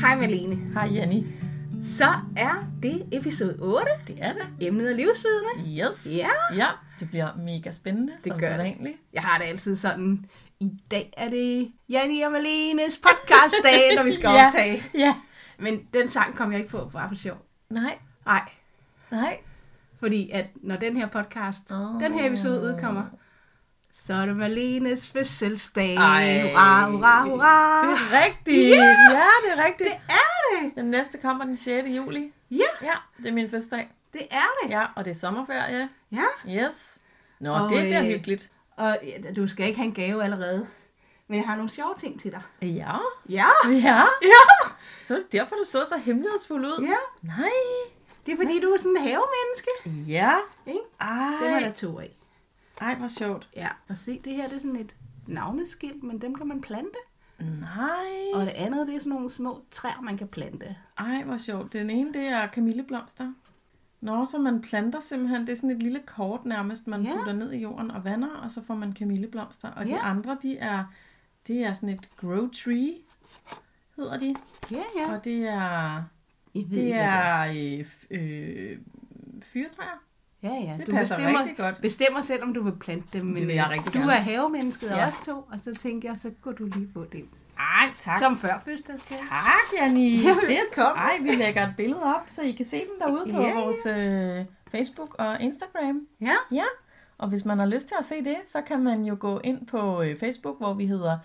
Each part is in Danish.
Hej Malene. Hej Jenny. Så er det episode 8. Det er det. Emnet er livsvidende. Yes. Ja. Ja, det bliver mega spændende, det som gør sædvanligt. Jeg har det altid sådan, i dag er det Janni og Malenes podcastdag, når vi skal Ja. optage. Ja. Men den sang kom jeg ikke på, bare for sjov. Nej, Nej, nej. fordi at når den her podcast, Åh. den her episode udkommer, så er det Malenes fødselsdag. Ej. Hurra, hurra, hurra. Det er rigtigt. Ja, ja det er rigtigt. Det er det. Den næste kommer den 6. juli. Ja, Ja, det er min fødselsdag. det er det. Ja, og det er sommerferie. Ja. Yes. Nå, Og, det bliver øh, hyggeligt. Og ja, du skal ikke have en gave allerede. Men jeg har nogle sjove ting til dig. Ja. Ja. Ja. Ja. Så er det derfor, du så så hemmelighedsfuld ud. Ja. Nej. Det er fordi, du er sådan en havemenneske. Ja. Ikke? Ej. Det var der to af. Ej, hvor sjovt. Ja. Og se, det her det er sådan et navneskilt, men dem kan man plante. Nej. Og det andet, det er sådan nogle små træer, man kan plante. Ej, hvor sjovt. Den ene, det er kamilleblomster. Nå, så man planter simpelthen, det er sådan et lille kort nærmest, man Ja. putter ned i jorden og vander, og så får man kamilleblomster. Og de Ja. andre, de er, det er sådan et grow tree, hedder de. Ja, ja. Og det er, I ved det er øh, øh, fyrtræer. Ja, ja. Det du passer bestemmer, rigtig godt. bestemmer selv, om du vil plante dem. Men vil jeg øh, rigtig du gerne. er havemennesket ja. Også to, og så tænker jeg, så kunne du lige få det. Ej, tak. Som før fødselsdag. Tak, Janni. Velkommen. Ej, vi lægger et billede op, så I kan se dem derude på Ja, ja. vores øh, Facebook og Instagram. Ja. Ja, og hvis man har lyst til at se det, så kan man jo gå ind på øh, Facebook, hvor vi hedder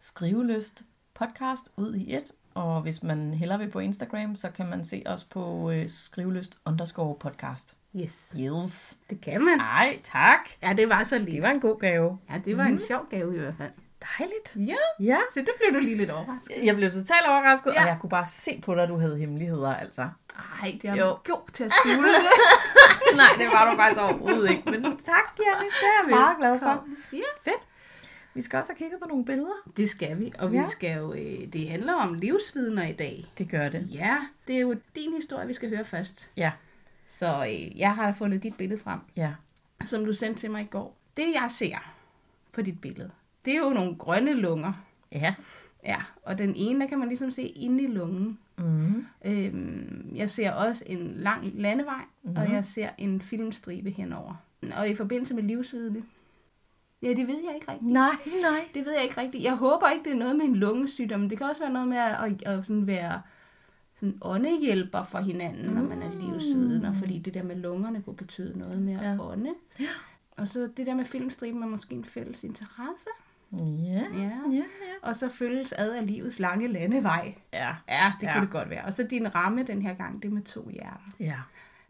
Skriveløst Podcast ud i et. Og hvis man hellere vil på Instagram, så kan man se os på øh, Skriveløst underscore podcast. Yes. Yes. Det kan man. Ej, tak. Ja, det var så Det lidt. var en god gave. Ja, det var en sjov gave i hvert fald. Dejligt. Ja. Ja. Så det blev du lige lidt overrasket. Jeg blev totalt overrasket, Ja. og jeg kunne bare se på dig, at du havde hemmeligheder, altså. Ej, det er Jo. god til at skjule det. Nej, det var du faktisk overhovedet ikke. Men tak, Janne. Det er jeg meget glad for. Ja. Fedt. Vi skal også have kigget på nogle billeder. Det skal vi, og Ja. vi skal jo, øh, det handler om livsvidner i dag. Det gør det. Ja, det er jo din historie, vi skal høre først. Ja. Så øh, jeg har fundet dit billede frem, Ja. som du sendte til mig i går. Det jeg ser på dit billede, det er jo nogle grønne lunger. Ja. Ja, og den ene, der kan man ligesom se inde i lungen. Mm. Øhm, jeg ser også en lang landevej, mm-hmm. og jeg ser en filmstribe henover. Og i forbindelse med livsvidne, ja, det ved jeg ikke rigtigt. Nej, nej. Det ved jeg ikke rigtigt. Jeg håber ikke, det er noget med en lungesygdom. men Det kan også være noget med at, at, at sådan være sådan åndehjælper for hinanden, når man er livsvidner. Fordi det der med lungerne kunne betyde noget med at Ja. ånde. Og så det der med filmstriben er måske en fælles interesse. Ja. Ja. Ja, ja. Og så følges ad af livets lange landevej. Ja. Ja, det Ja. kunne det godt være. Og så din ramme den her gang, det er med to hjerter. Ja.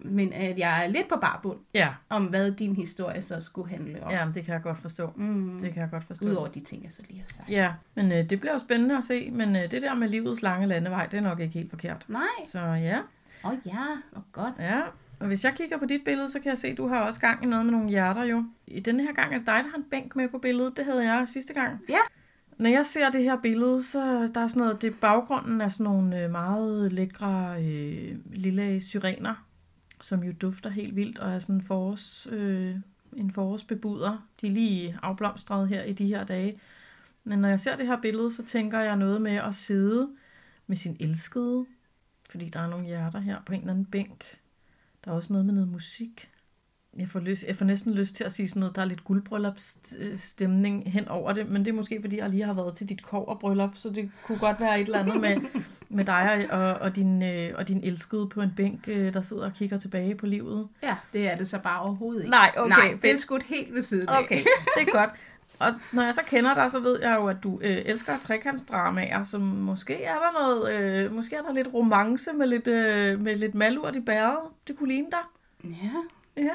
Men at jeg er lidt på barbund Ja. om, hvad din historie så skulle handle om. Ja, det kan jeg godt forstå. Mm. Det kan jeg godt forstå. Udover de ting, jeg så lige har sagt. Ja, men øh, det bliver jo spændende at se, men øh, det der med livets lange landevej, det er nok ikke helt forkert. Nej. Så ja, Åh oh, ja, og godt. ja. Og hvis jeg kigger på dit billede, så kan jeg se, at du har også gang i noget med nogle hjerter jo. I denne her gang er det dig, der har en bænk med på billedet. Det havde jeg sidste gang. Ja. Når jeg ser det her billede, så der er sådan noget, det baggrunden er sådan nogle øh, meget lækre øh, lille syrener, som jo dufter helt vildt og er sådan en forårs, øh, en forårsbebuder. De er lige afblomstret her i de her dage. Men når jeg ser det her billede, så tænker jeg noget med at sidde med sin elskede, fordi der er nogle hjerter her på en eller anden bænk. Der er også noget med noget musik. Jeg får, lyst, jeg får næsten lyst til at sige sådan noget, der er lidt guldbryllupsstemning hen over det, men det er måske, fordi jeg lige har været til dit bryllup, så det kunne godt være et eller andet med, med dig og, og, din, øh, og din elskede på en bænk, øh, der sidder og kigger tilbage på livet. Ja, det er det så bare overhovedet ikke. Nej, okay, Nej, det er skudt helt ved siden af. Okay, det er godt. Og når jeg så kender dig, så ved jeg jo, at du øh, elsker trekantsdramaer, så måske er der noget, øh, måske er der lidt romance med lidt, øh, med lidt malurt i bæret. Det kunne ligne dig. Ja, Ja,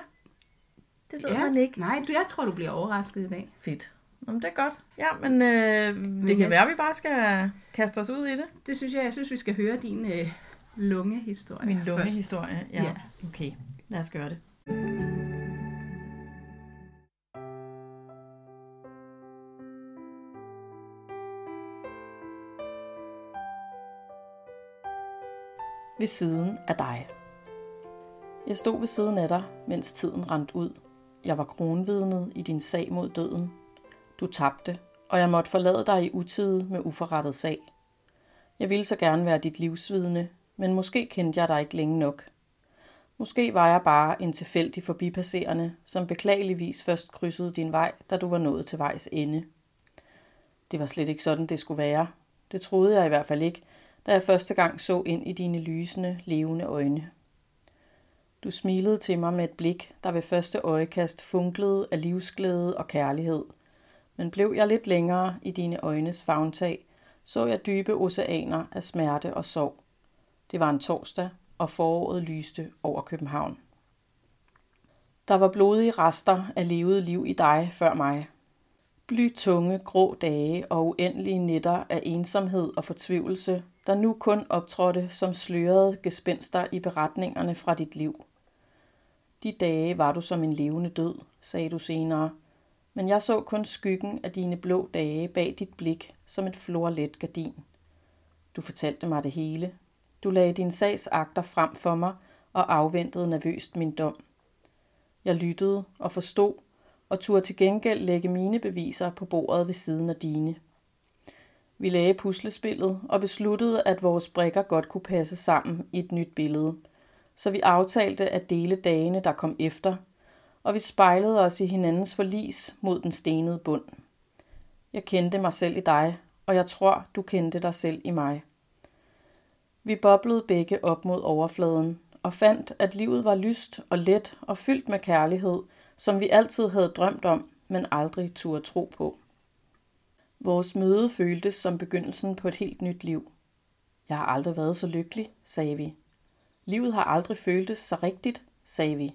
det ved ja. man ikke. Nej, du, jeg tror, du bliver overrasket i dag. Fedt. Jamen, det er godt. Ja, men øh, det kan jeg- være, at vi bare skal kaste os ud i det. Det synes jeg, jeg synes, vi skal høre din øh, lungehistorie Min lungehistorie. Ja. Ja. Okay, lad os gøre det. Ved siden af dig. Jeg stod ved siden af dig, mens tiden rendte ud. Jeg var kronvidnet i din sag mod døden. Du tabte, og jeg måtte forlade dig i utide med uforrettet sag. Jeg ville så gerne være dit livsvidne, men måske kendte jeg dig ikke længe nok. Måske var jeg bare en tilfældig forbipasserende, som beklageligvis først krydsede din vej, da du var nået til vejs ende. Det var slet ikke sådan, det skulle være. Det troede jeg i hvert fald ikke, da jeg første gang så ind i dine lysende, levende øjne. Du smilede til mig med et blik, der ved første øjekast funklede af livsglæde og kærlighed. Men blev jeg lidt længere i dine øjnes fagntag, så jeg dybe oceaner af smerte og sorg. Det var en torsdag, og foråret lyste over København. Der var blodige rester af levet liv i dig før mig. Bly tunge, grå dage og uendelige nætter af ensomhed og fortvivlelse, der nu kun optrådte som slørede gespenster i beretningerne fra dit liv. De dage var du som en levende død, sagde du senere, men jeg så kun skyggen af dine blå dage bag dit blik som et florlet gardin. Du fortalte mig det hele. Du lagde din sagsakter frem for mig og afventede nervøst min dom. Jeg lyttede og forstod, og turde til gengæld lægge mine beviser på bordet ved siden af dine. Vi lagde puslespillet og besluttede, at vores brikker godt kunne passe sammen i et nyt billede. Så vi aftalte at dele dagene, der kom efter, og vi spejlede os i hinandens forlis mod den stenede bund. Jeg kendte mig selv i dig, og jeg tror, du kendte dig selv i mig. Vi boblede begge op mod overfladen og fandt, at livet var lyst og let og fyldt med kærlighed, som vi altid havde drømt om, men aldrig turde tro på. Vores møde føltes som begyndelsen på et helt nyt liv. Jeg har aldrig været så lykkelig, sagde vi. Livet har aldrig føltes så rigtigt, sagde vi.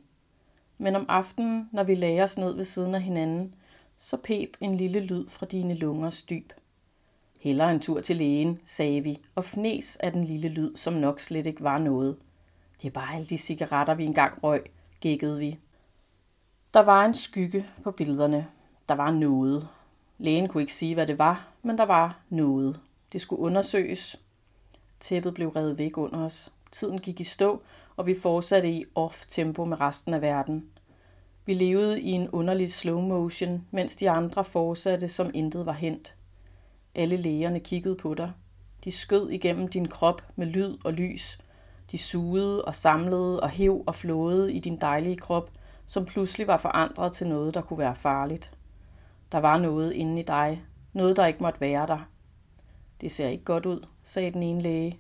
Men om aftenen, når vi lagde os ned ved siden af hinanden, så pep en lille lyd fra dine lungers dyb. Heller en tur til lægen, sagde vi, og fnes af den lille lyd, som nok slet ikke var noget. Det er bare alle de cigaretter, vi engang røg, gækkede vi. Der var en skygge på billederne. Der var noget. Lægen kunne ikke sige, hvad det var, men der var noget. Det skulle undersøges. Tæppet blev revet væk under os. Tiden gik i stå, og vi fortsatte i off-tempo med resten af verden. Vi levede i en underlig slow motion, mens de andre fortsatte, som intet var hent. Alle lægerne kiggede på dig. De skød igennem din krop med lyd og lys. De sugede og samlede og hev og flåede i din dejlige krop, som pludselig var forandret til noget, der kunne være farligt. Der var noget inde i dig, noget der ikke måtte være der. Det ser ikke godt ud, sagde den ene læge.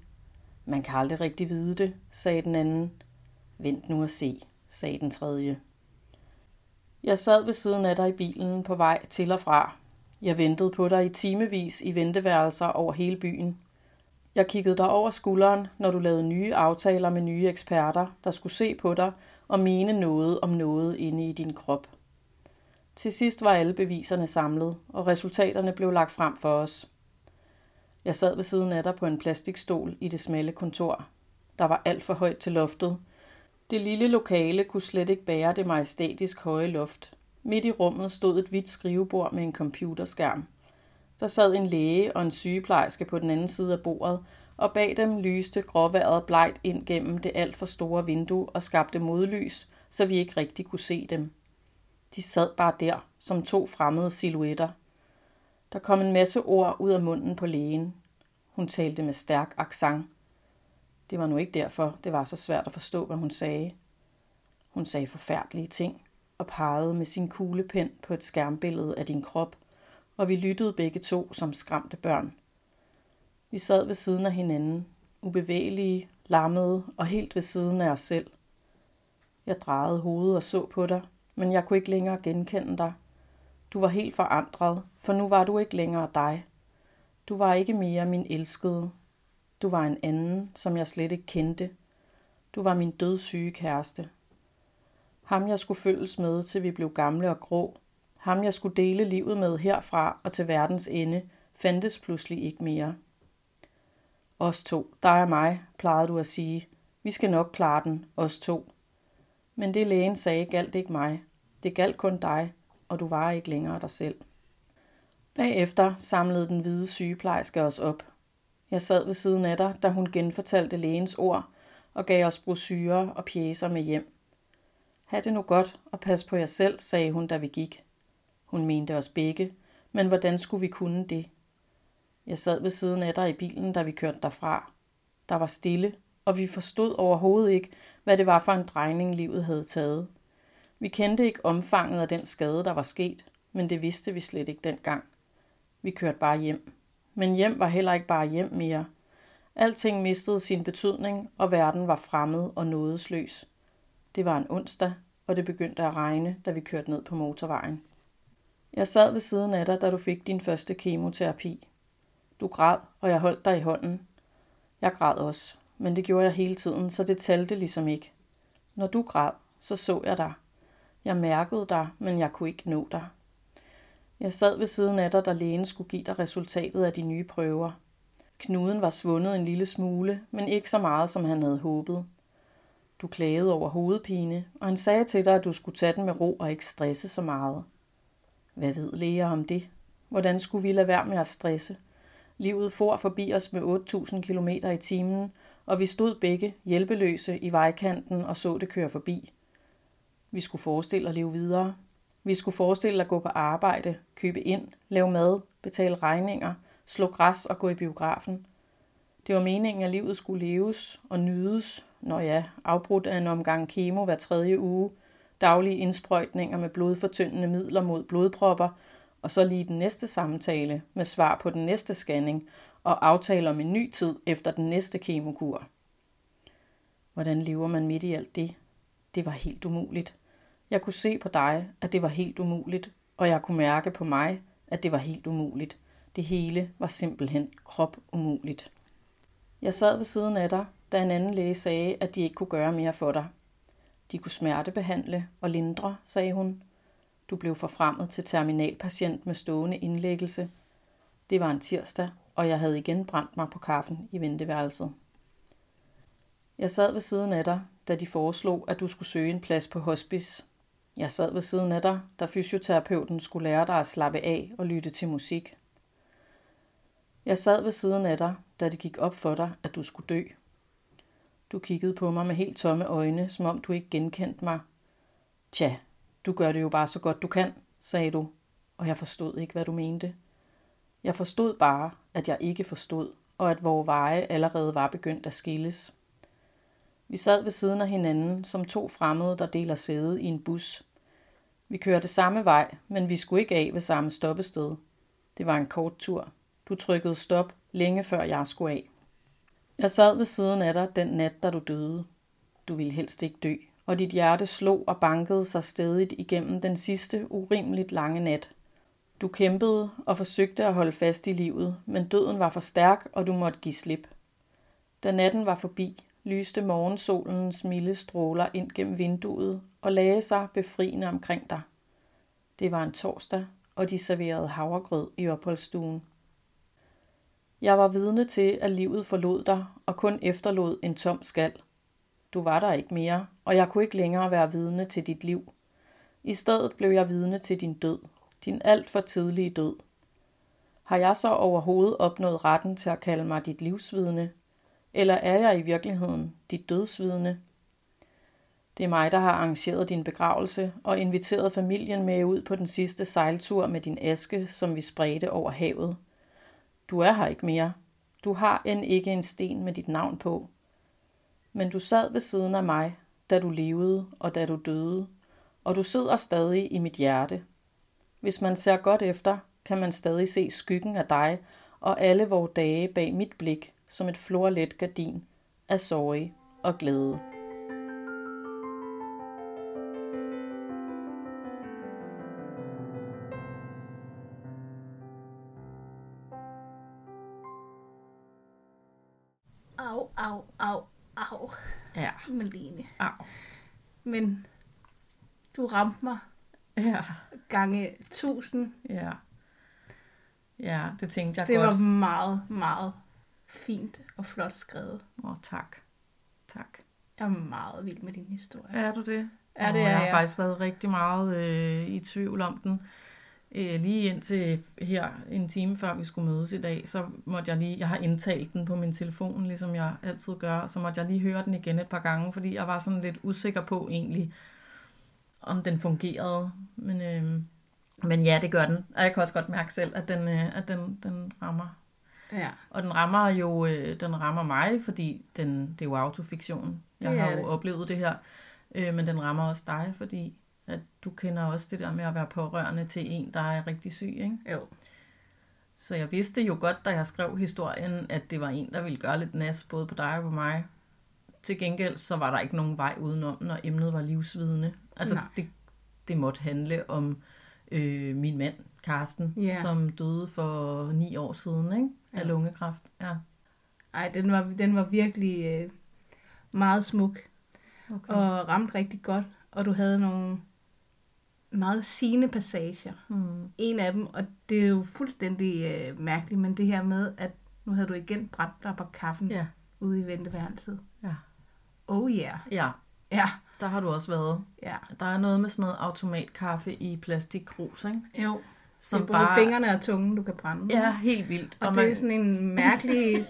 Man kan aldrig rigtig vide det, sagde den anden. Vent nu og se, sagde den tredje. Jeg sad ved siden af dig i bilen på vej til og fra. Jeg ventede på dig i timevis i venteværelser over hele byen. Jeg kiggede dig over skulderen, når du lavede nye aftaler med nye eksperter, der skulle se på dig og mene noget om noget inde i din krop. Til sidst var alle beviserne samlet, og resultaterne blev lagt frem for os. Jeg sad ved siden af dig på en plastikstol i det smalle kontor. Der var alt for højt til loftet. Det lille lokale kunne slet ikke bære det majestætisk høje loft. Midt i rummet stod et hvidt skrivebord med en computerskærm. Der sad en læge og en sygeplejerske på den anden side af bordet, og bag dem lyste gråværet blegt ind gennem det alt for store vindue og skabte modlys, så vi ikke rigtig kunne se dem. De sad bare der, som to fremmede silhuetter. Der kom en masse ord ud af munden på lægen. Hun talte med stærk accent. Det var nu ikke derfor, det var så svært at forstå, hvad hun sagde. Hun sagde forfærdelige ting og pegede med sin kuglepen på et skærmbillede af din krop, og vi lyttede begge to som skræmte børn. Vi sad ved siden af hinanden, ubevægelige, lammede og helt ved siden af os selv. Jeg drejede hovedet og så på dig, men jeg kunne ikke længere genkende dig. Du var helt forandret, for nu var du ikke længere dig. Du var ikke mere min elskede. Du var en anden, som jeg slet ikke kendte. Du var min dødssyge kæreste. Ham jeg skulle følges med, til vi blev gamle og grå. Ham jeg skulle dele livet med herfra og til verdens ende, fandtes pludselig ikke mere. Os to, dig og mig, plejede du at sige. Vi skal nok klare den, os to. Men det lægen sagde galt ikke mig. Det galt kun dig, og du var ikke længere dig selv. Bagefter samlede den hvide sygeplejerske os op. Jeg sad ved siden af dig, da hun genfortalte lægens ord og gav os brosyrer og pjæser med hjem. Ha' det nu godt og pas på jer selv, sagde hun, da vi gik. Hun mente os begge, men hvordan skulle vi kunne det? Jeg sad ved siden af dig i bilen, da vi kørte derfra. Der var stille, og vi forstod overhovedet ikke, hvad det var for en drejning, livet havde taget. Vi kendte ikke omfanget af den skade, der var sket, men det vidste vi slet ikke dengang. Vi kørte bare hjem. Men hjem var heller ikke bare hjem mere. Alting mistede sin betydning, og verden var fremmed og nådesløs. Det var en onsdag, og det begyndte at regne, da vi kørte ned på motorvejen. Jeg sad ved siden af dig, da du fik din første kemoterapi. Du græd, og jeg holdt dig i hånden. Jeg græd også, men det gjorde jeg hele tiden, så det talte ligesom ikke. Når du græd, så så jeg dig. Jeg mærkede dig, men jeg kunne ikke nå dig. Jeg sad ved siden af dig, da lægen skulle give dig resultatet af de nye prøver. Knuden var svundet en lille smule, men ikke så meget, som han havde håbet. Du klagede over hovedpine, og han sagde til dig, at du skulle tage den med ro og ikke stresse så meget. Hvad ved læger om det? Hvordan skulle vi lade være med at stresse? Livet for forbi os med 8.000 km i timen, og vi stod begge hjælpeløse i vejkanten og så det køre forbi. Vi skulle forestille at leve videre. Vi skulle forestille at gå på arbejde, købe ind, lave mad, betale regninger, slå græs og gå i biografen. Det var meningen, at livet skulle leves og nydes, når ja, afbrudt af en omgang kemo hver tredje uge, daglige indsprøjtninger med blodfortyndende midler mod blodpropper, og så lige den næste samtale med svar på den næste scanning og aftale om en ny tid efter den næste kemokur. Hvordan lever man midt i alt det? Det var helt umuligt. Jeg kunne se på dig, at det var helt umuligt, og jeg kunne mærke på mig, at det var helt umuligt. Det hele var simpelthen krop umuligt. Jeg sad ved siden af dig, da en anden læge sagde, at de ikke kunne gøre mere for dig. De kunne smertebehandle og lindre, sagde hun. Du blev forfremmet til terminalpatient med stående indlæggelse. Det var en tirsdag, og jeg havde igen brændt mig på kaffen i venteværelset. Jeg sad ved siden af dig, da de foreslog, at du skulle søge en plads på hospice. Jeg sad ved siden af dig, da fysioterapeuten skulle lære dig at slappe af og lytte til musik. Jeg sad ved siden af dig, da det gik op for dig, at du skulle dø. Du kiggede på mig med helt tomme øjne, som om du ikke genkendte mig. Tja, du gør det jo bare så godt du kan, sagde du, og jeg forstod ikke, hvad du mente. Jeg forstod bare, at jeg ikke forstod, og at vores veje allerede var begyndt at skilles. Vi sad ved siden af hinanden som to fremmede, der deler sæde i en bus. Vi kørte samme vej, men vi skulle ikke af ved samme stoppested. Det var en kort tur. Du trykkede stop længe før jeg skulle af. Jeg sad ved siden af dig den nat, da du døde. Du ville helst ikke dø, og dit hjerte slog og bankede sig stedigt igennem den sidste urimeligt lange nat. Du kæmpede og forsøgte at holde fast i livet, men døden var for stærk, og du måtte give slip. Da natten var forbi, lyste morgensolens milde stråler ind gennem vinduet og lagde sig befriende omkring dig. Det var en torsdag, og de serverede havregrød i opholdsstuen. Jeg var vidne til, at livet forlod dig og kun efterlod en tom skal. Du var der ikke mere, og jeg kunne ikke længere være vidne til dit liv. I stedet blev jeg vidne til din død, din alt for tidlige død. Har jeg så overhovedet opnået retten til at kalde mig dit livsvidne, eller er jeg i virkeligheden dit dødsvidne? Det er mig, der har arrangeret din begravelse og inviteret familien med ud på den sidste sejltur med din aske, som vi spredte over havet – du er her ikke mere. Du har end ikke en sten med dit navn på. Men du sad ved siden af mig, da du levede og da du døde, og du sidder stadig i mit hjerte. Hvis man ser godt efter, kan man stadig se skyggen af dig og alle vores dage bag mit blik som et florlet gardin af sorg og glæde. Malene. Au. Men du ramte mig ja. gange tusind. Ja. Ja, det tænkte jeg det godt. Det var meget, meget fint og flot skrevet. Åh, oh, tak. Tak. Jeg er meget vild med din historie. Er du det? Det oh, er jeg. har faktisk været rigtig meget øh, i tvivl om den øh, lige indtil her en time før vi skulle mødes i dag, så måtte jeg lige, jeg har indtalt den på min telefon, ligesom jeg altid gør, så måtte jeg lige høre den igen et par gange, fordi jeg var sådan lidt usikker på egentlig, om den fungerede. Men, øh, men ja, det gør den. Og jeg kan også godt mærke selv, at den, øh, at den, den rammer Ja. Og den rammer jo øh, den rammer mig, fordi den, det er jo autofiktion. Jeg har jo det. oplevet det her. Øh, men den rammer også dig, fordi at du kender også det der med at være pårørende til en, der er rigtig syg. Ikke? Jo. Så jeg vidste jo godt, da jeg skrev historien, at det var en, der ville gøre lidt nas både på dig og på mig. Til gengæld så var der ikke nogen vej udenom, når emnet var livsvidende. Altså Nej. det, det måtte handle om øh, min mand, Karsten, Ja. som døde for ni år siden ikke? af Ja. lungekræft. Ja. Ej, den var, den var virkelig øh, meget smuk Okay. og ramte rigtig godt. Og du havde nogle meget sigende passager. Hmm. En af dem, og det er jo fuldstændig øh, mærkeligt, men det her med, at nu havde du igen brændt dig på kaffen Ja. ude i venteværelset. Ja. Oh yeah. ja, Ja, der har du også været. ja. Der er noget med sådan noget automatkaffe i plastikkrus, ikke? Jo, Som det er både bare... fingrene og tungen, du kan brænde. Ja, helt vildt. Og, og det er sådan en mærkelig...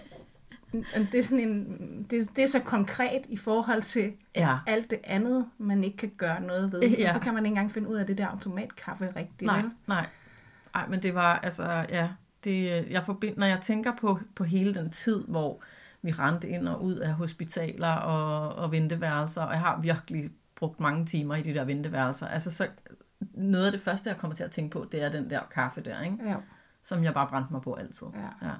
det, er sådan en, det, det er så konkret i forhold til Ja, alt det andet, man ikke kan gøre noget ved. Ja. Og så kan man ikke engang finde ud af det der automatkaffe rigtigt. nej, vel? nej. Ej, men det var, altså, ja, det, jeg forbind, når jeg tænker på, på hele den tid, hvor vi rendte ind og ud af hospitaler og, og venteværelser, og jeg har virkelig brugt mange timer i de der venteværelser. Altså, så noget af det første, jeg kommer til at tænke på, det er den der kaffe der, ikke? Ja. som jeg bare brændte mig på altid. Ja. Ja.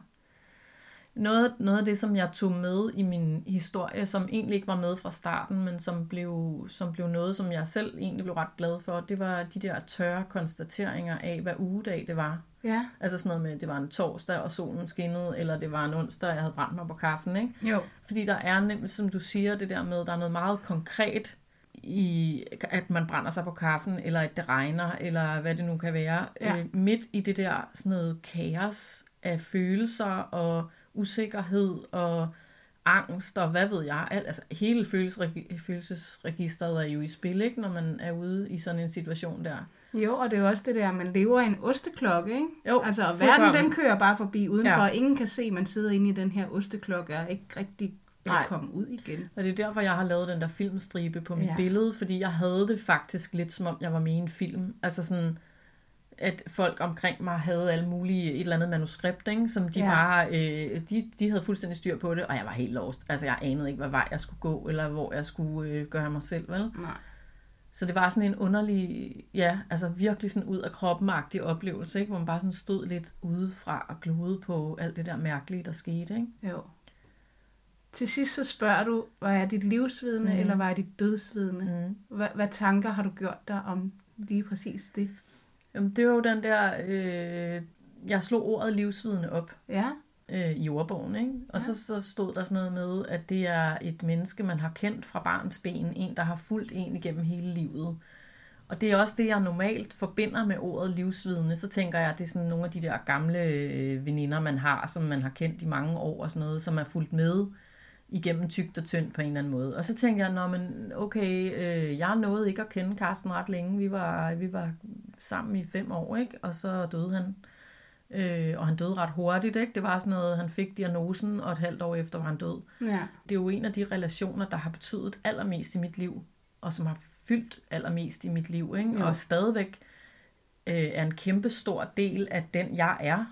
Noget, noget af det, som jeg tog med i min historie, som egentlig ikke var med fra starten, men som blev, som blev noget, som jeg selv egentlig blev ret glad for, det var de der tørre konstateringer af, hvad ugedag det var. ja. Altså sådan noget med, at det var en torsdag, og solen skinnede, eller det var en onsdag, og jeg havde brændt mig på kaffen. Ikke? Jo. Fordi der er nemlig, som du siger, det der med, der er noget meget konkret i, at man brænder sig på kaffen, eller at det regner, eller hvad det nu kan være. Ja. Øh, midt i det der sådan noget kaos af følelser og usikkerhed og angst og hvad ved jeg. Alt, altså hele følelsesregi- følelsesregisteret er jo i spil, ikke, når man er ude i sådan en situation der. Jo, og det er jo også det der, man lever i en osteklokke, ikke? Jo, Altså, og verden den kører bare forbi udenfor, Ja. ingen kan se, man sidder inde i den her osteklokke og ikke rigtig Nej. komme ud igen. Og det er derfor, jeg har lavet den der filmstribe på mit ja. Billede, fordi jeg havde det faktisk lidt som om, jeg var med i en film. Altså sådan, at folk omkring mig havde alle mulige, et eller andet manuskript, ikke? som de ja. Ja. bare, øh, de, de havde fuldstændig styr på det, og jeg var helt lost. Altså jeg anede ikke, hvad vej jeg skulle gå, eller hvor jeg skulle øh, gøre mig selv, vel? Nej. Så det var sådan en underlig, ja, altså virkelig sådan ud af kroppen-agtig oplevelse, ikke? hvor man bare sådan stod lidt udefra og glodede på alt det der mærkelige, der skete. Ikke? Jo. Til sidst så spørger du, hvad er dit livsvidne, mm. eller hvad er dit dødsvidne? Mm. Hvad, hvad tanker har du gjort dig om lige præcis det? Jamen, det var jo den der, øh, jeg slog ordet livsvidende op Ja, øh, i ordbogen, ikke? Og så, så stod der sådan noget med, at det er et menneske, man har kendt fra barns ben, en, der har fulgt en igennem hele livet. Og det er også det, jeg normalt forbinder med ordet livsvidende. Så tænker jeg, at det er sådan nogle af de der gamle øh, veninder, man har, som man har kendt i mange år og sådan noget, som er fulgt med igennem tygt og tyndt på en eller anden måde. Og så tænkte jeg, Nå, men okay, øh, jeg nåede ikke at kende Karsten ret længe. Vi var, vi var sammen i fem år, ikke? Og så døde han. Øh, og han døde ret hurtigt, ikke? Det var sådan noget, han fik diagnosen, og et halvt år efter var han død. ja, Det er jo en af de relationer, der har betydet allermest i mit liv, og som har fyldt allermest i mit liv, ikke? Jo. og stadigvæk øh, er en kæmpe stor del af den, jeg er.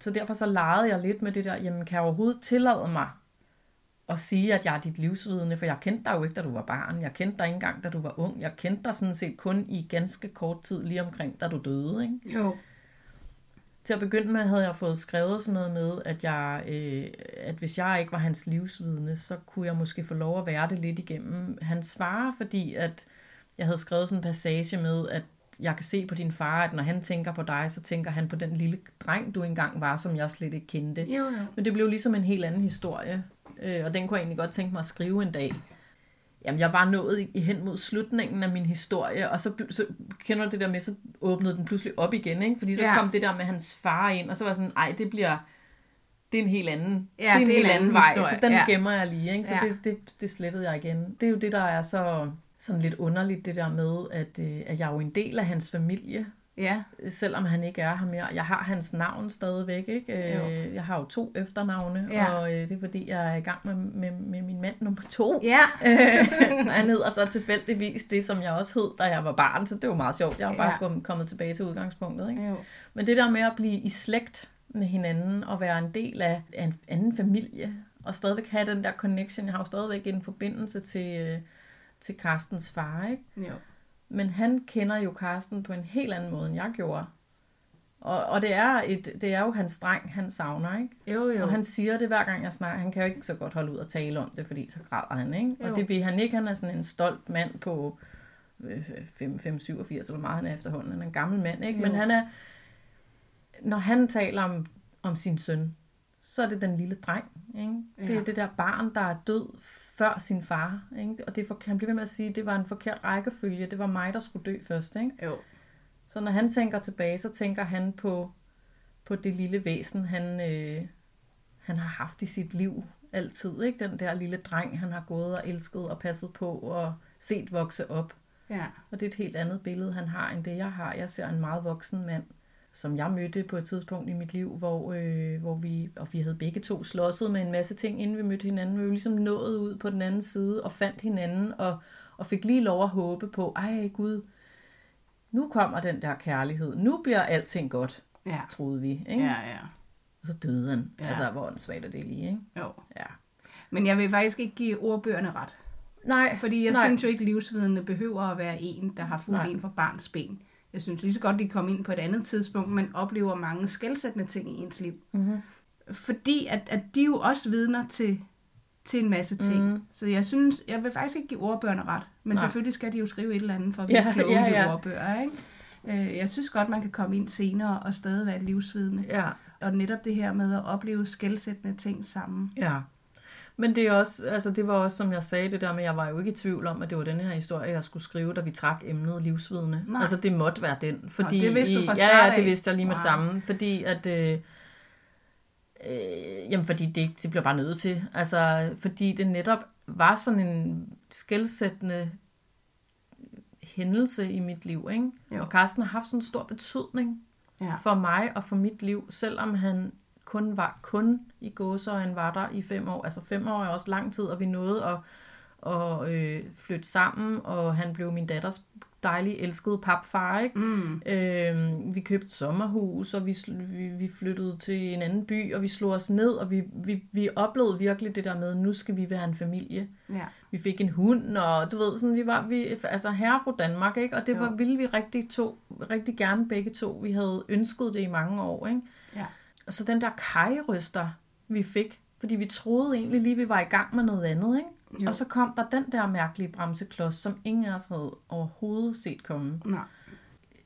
Så derfor så legede jeg lidt med det der, jamen kan jeg overhovedet tillade mig at sige, at jeg er dit livsvidende, for jeg kendte dig jo ikke, da du var barn. Jeg kendte dig ikke engang, da du var ung. Jeg kendte dig sådan set kun i ganske kort tid lige omkring, da du døde. Ikke? jo, Til at begynde med havde jeg fået skrevet sådan noget med, at, jeg, øh, at hvis jeg ikke var hans livsvidne, så kunne jeg måske få lov at være det lidt igennem hans far, fordi at jeg havde skrevet sådan en passage med, at jeg kan se på din far, at når han tænker på dig, så tænker han på den lille dreng, du engang var, som jeg slet ikke kendte. jo, jo. Men det blev ligesom en helt anden historie, øh, og den kunne jeg egentlig godt tænke mig at skrive en dag. Jamen, jeg var nået i- hen mod slutningen af min historie, og så, så kender du det der med, så åbnede den pludselig op igen, ikke? Fordi så ja. Kom det der med hans far ind, og så var sådan, ej, det bliver, det er en helt anden, Ja, det er en det er helt en anden anden vej, historie, så den ja. gemmer jeg lige, ikke? Så Ja. det, det, det slettede jeg igen. Det er jo det, der er så sådan lidt underligt, det der med, at, øh, at jeg er jo en del af hans familie, Ja, selvom han ikke er her mere. Jeg har hans navn stadigvæk, ikke? Jo. Øh, Jeg har jo to efternavne, Ja. og øh, det er fordi, jeg er i gang med, med, med min mand nummer to. ja, Øh, han hedder så tilfældigvis det, som jeg også hed, da jeg var barn, så det var meget sjovt. Jeg var bare Ja. kommet, kommet tilbage til udgangspunktet. Ikke? jo, Men det der med at blive i slægt med hinanden og være en del af en anden familie og stadigvæk have den der connection. Jeg har jo stadigvæk en forbindelse til, til Carstens far, ikke? Jo. Men han kender jo Karsten på en helt anden måde, end jeg gjorde. Og, og det, er et, det er jo hans dreng, han savner, ikke? Jo, jo. Og han siger det hver gang jeg snakker. Han kan jo ikke så godt holde ud og tale om det, fordi så græder han, ikke? Jo. Og det vil han ikke. Han er sådan en stolt mand på øh, 5-87, eller hvor meget han er efterhånden. Han er en gammel mand, ikke? Men Jo. han er... Når han taler om, om sin søn, så er det den lille dreng, ikke? Det Ja. er det der barn, der er død før sin far, ikke? Og det er for, han bliver ved med at sige, at det var en forkert rækkefølge. Det var mig, der skulle dø først, ikke? Jo. Så når han tænker tilbage, så tænker han på, på det lille væsen, han, øh, han har haft i sit liv altid. Ikke? Den der lille dreng, han har gået og elsket og passet på og set vokse op. Ja. Og det er et helt andet billede, han har, end det jeg har. Jeg ser en meget voksen mand, som jeg mødte på et tidspunkt i mit liv, hvor, øh, hvor vi, og vi havde begge to slåsset med en masse ting, inden vi mødte hinanden. Vi var ligesom nået ud på den anden side og fandt hinanden, og, og fik lige lov at håbe på, ej Gud, nu kommer den der kærlighed. Nu bliver alting godt, Ja. troede vi. Ikke? Ja, ja. Og så døde han. Ja. Altså, hvor åndssvagt er det lige, ikke? Jo. Ja. Men jeg vil faktisk ikke give ordbøgerne ret. Nej, Fordi jeg nej. synes jo ikke, livsvidende behøver at være en, der har fulgt Nej. en fra barns ben. Jeg synes lige så godt, de kommer ind på et andet tidspunkt, men oplever mange skældsættende ting i ens liv. Mm-hmm. Fordi at, at de jo også vidner til, til en masse ting. Mhm. Mm. Så jeg synes, jeg vil faktisk ikke give ordbøgerne ret. Men Nej. Selvfølgelig skal de jo skrive et eller andet for at blive Ja, kloge ja, ja, ja. ordbøger. Ikke? Øh, Jeg synes godt, man kan komme ind senere og stadig være livsvidende. Ja. Og netop det her med at opleve skældsættende ting sammen. Ja. Men det er også, altså det var også, som jeg sagde, det der med, jeg var jo ikke i tvivl om, at det var den her historie, jeg skulle skrive, da vi trak emnet livsvidende. Nej. Altså det måtte være den. Fordi det vidste du fra Ja, ja, det vidste jeg lige med det Wow. samme. Fordi at, øh, øh, jamen fordi det, det blev bare nødt til. Altså fordi det netop var sådan en skældsættende hændelse i mit liv, ikke? Jo. Og Carsten har haft sådan en stor betydning Ja. for mig og for mit liv, selvom han kun var kun i gåseøjen var der i fem år. Altså fem år er også lang tid, og vi nåede at, at øh, flytte sammen, og han blev min datters dejlige, elskede papfar, ikke? Mm. Øh, vi købte sommerhus, og vi, vi, vi flyttede til en anden by, og vi slog os ned, og vi, vi, vi oplevede virkelig det der med, nu skal vi være en familie. Ja. Vi fik en hund, og du ved, sådan, vi var, vi, altså herre fra Danmark, ikke? Og det var, ville vi rigtig, to, rigtig gerne begge to. Vi havde ønsket det i mange år, ikke? Og så den der kajryster, vi fik, fordi vi troede egentlig lige, vi var i gang med noget andet, ikke? Jo. Og så kom der den der mærkelige bremseklods, som ingen af os havde overhovedet set komme. Nej.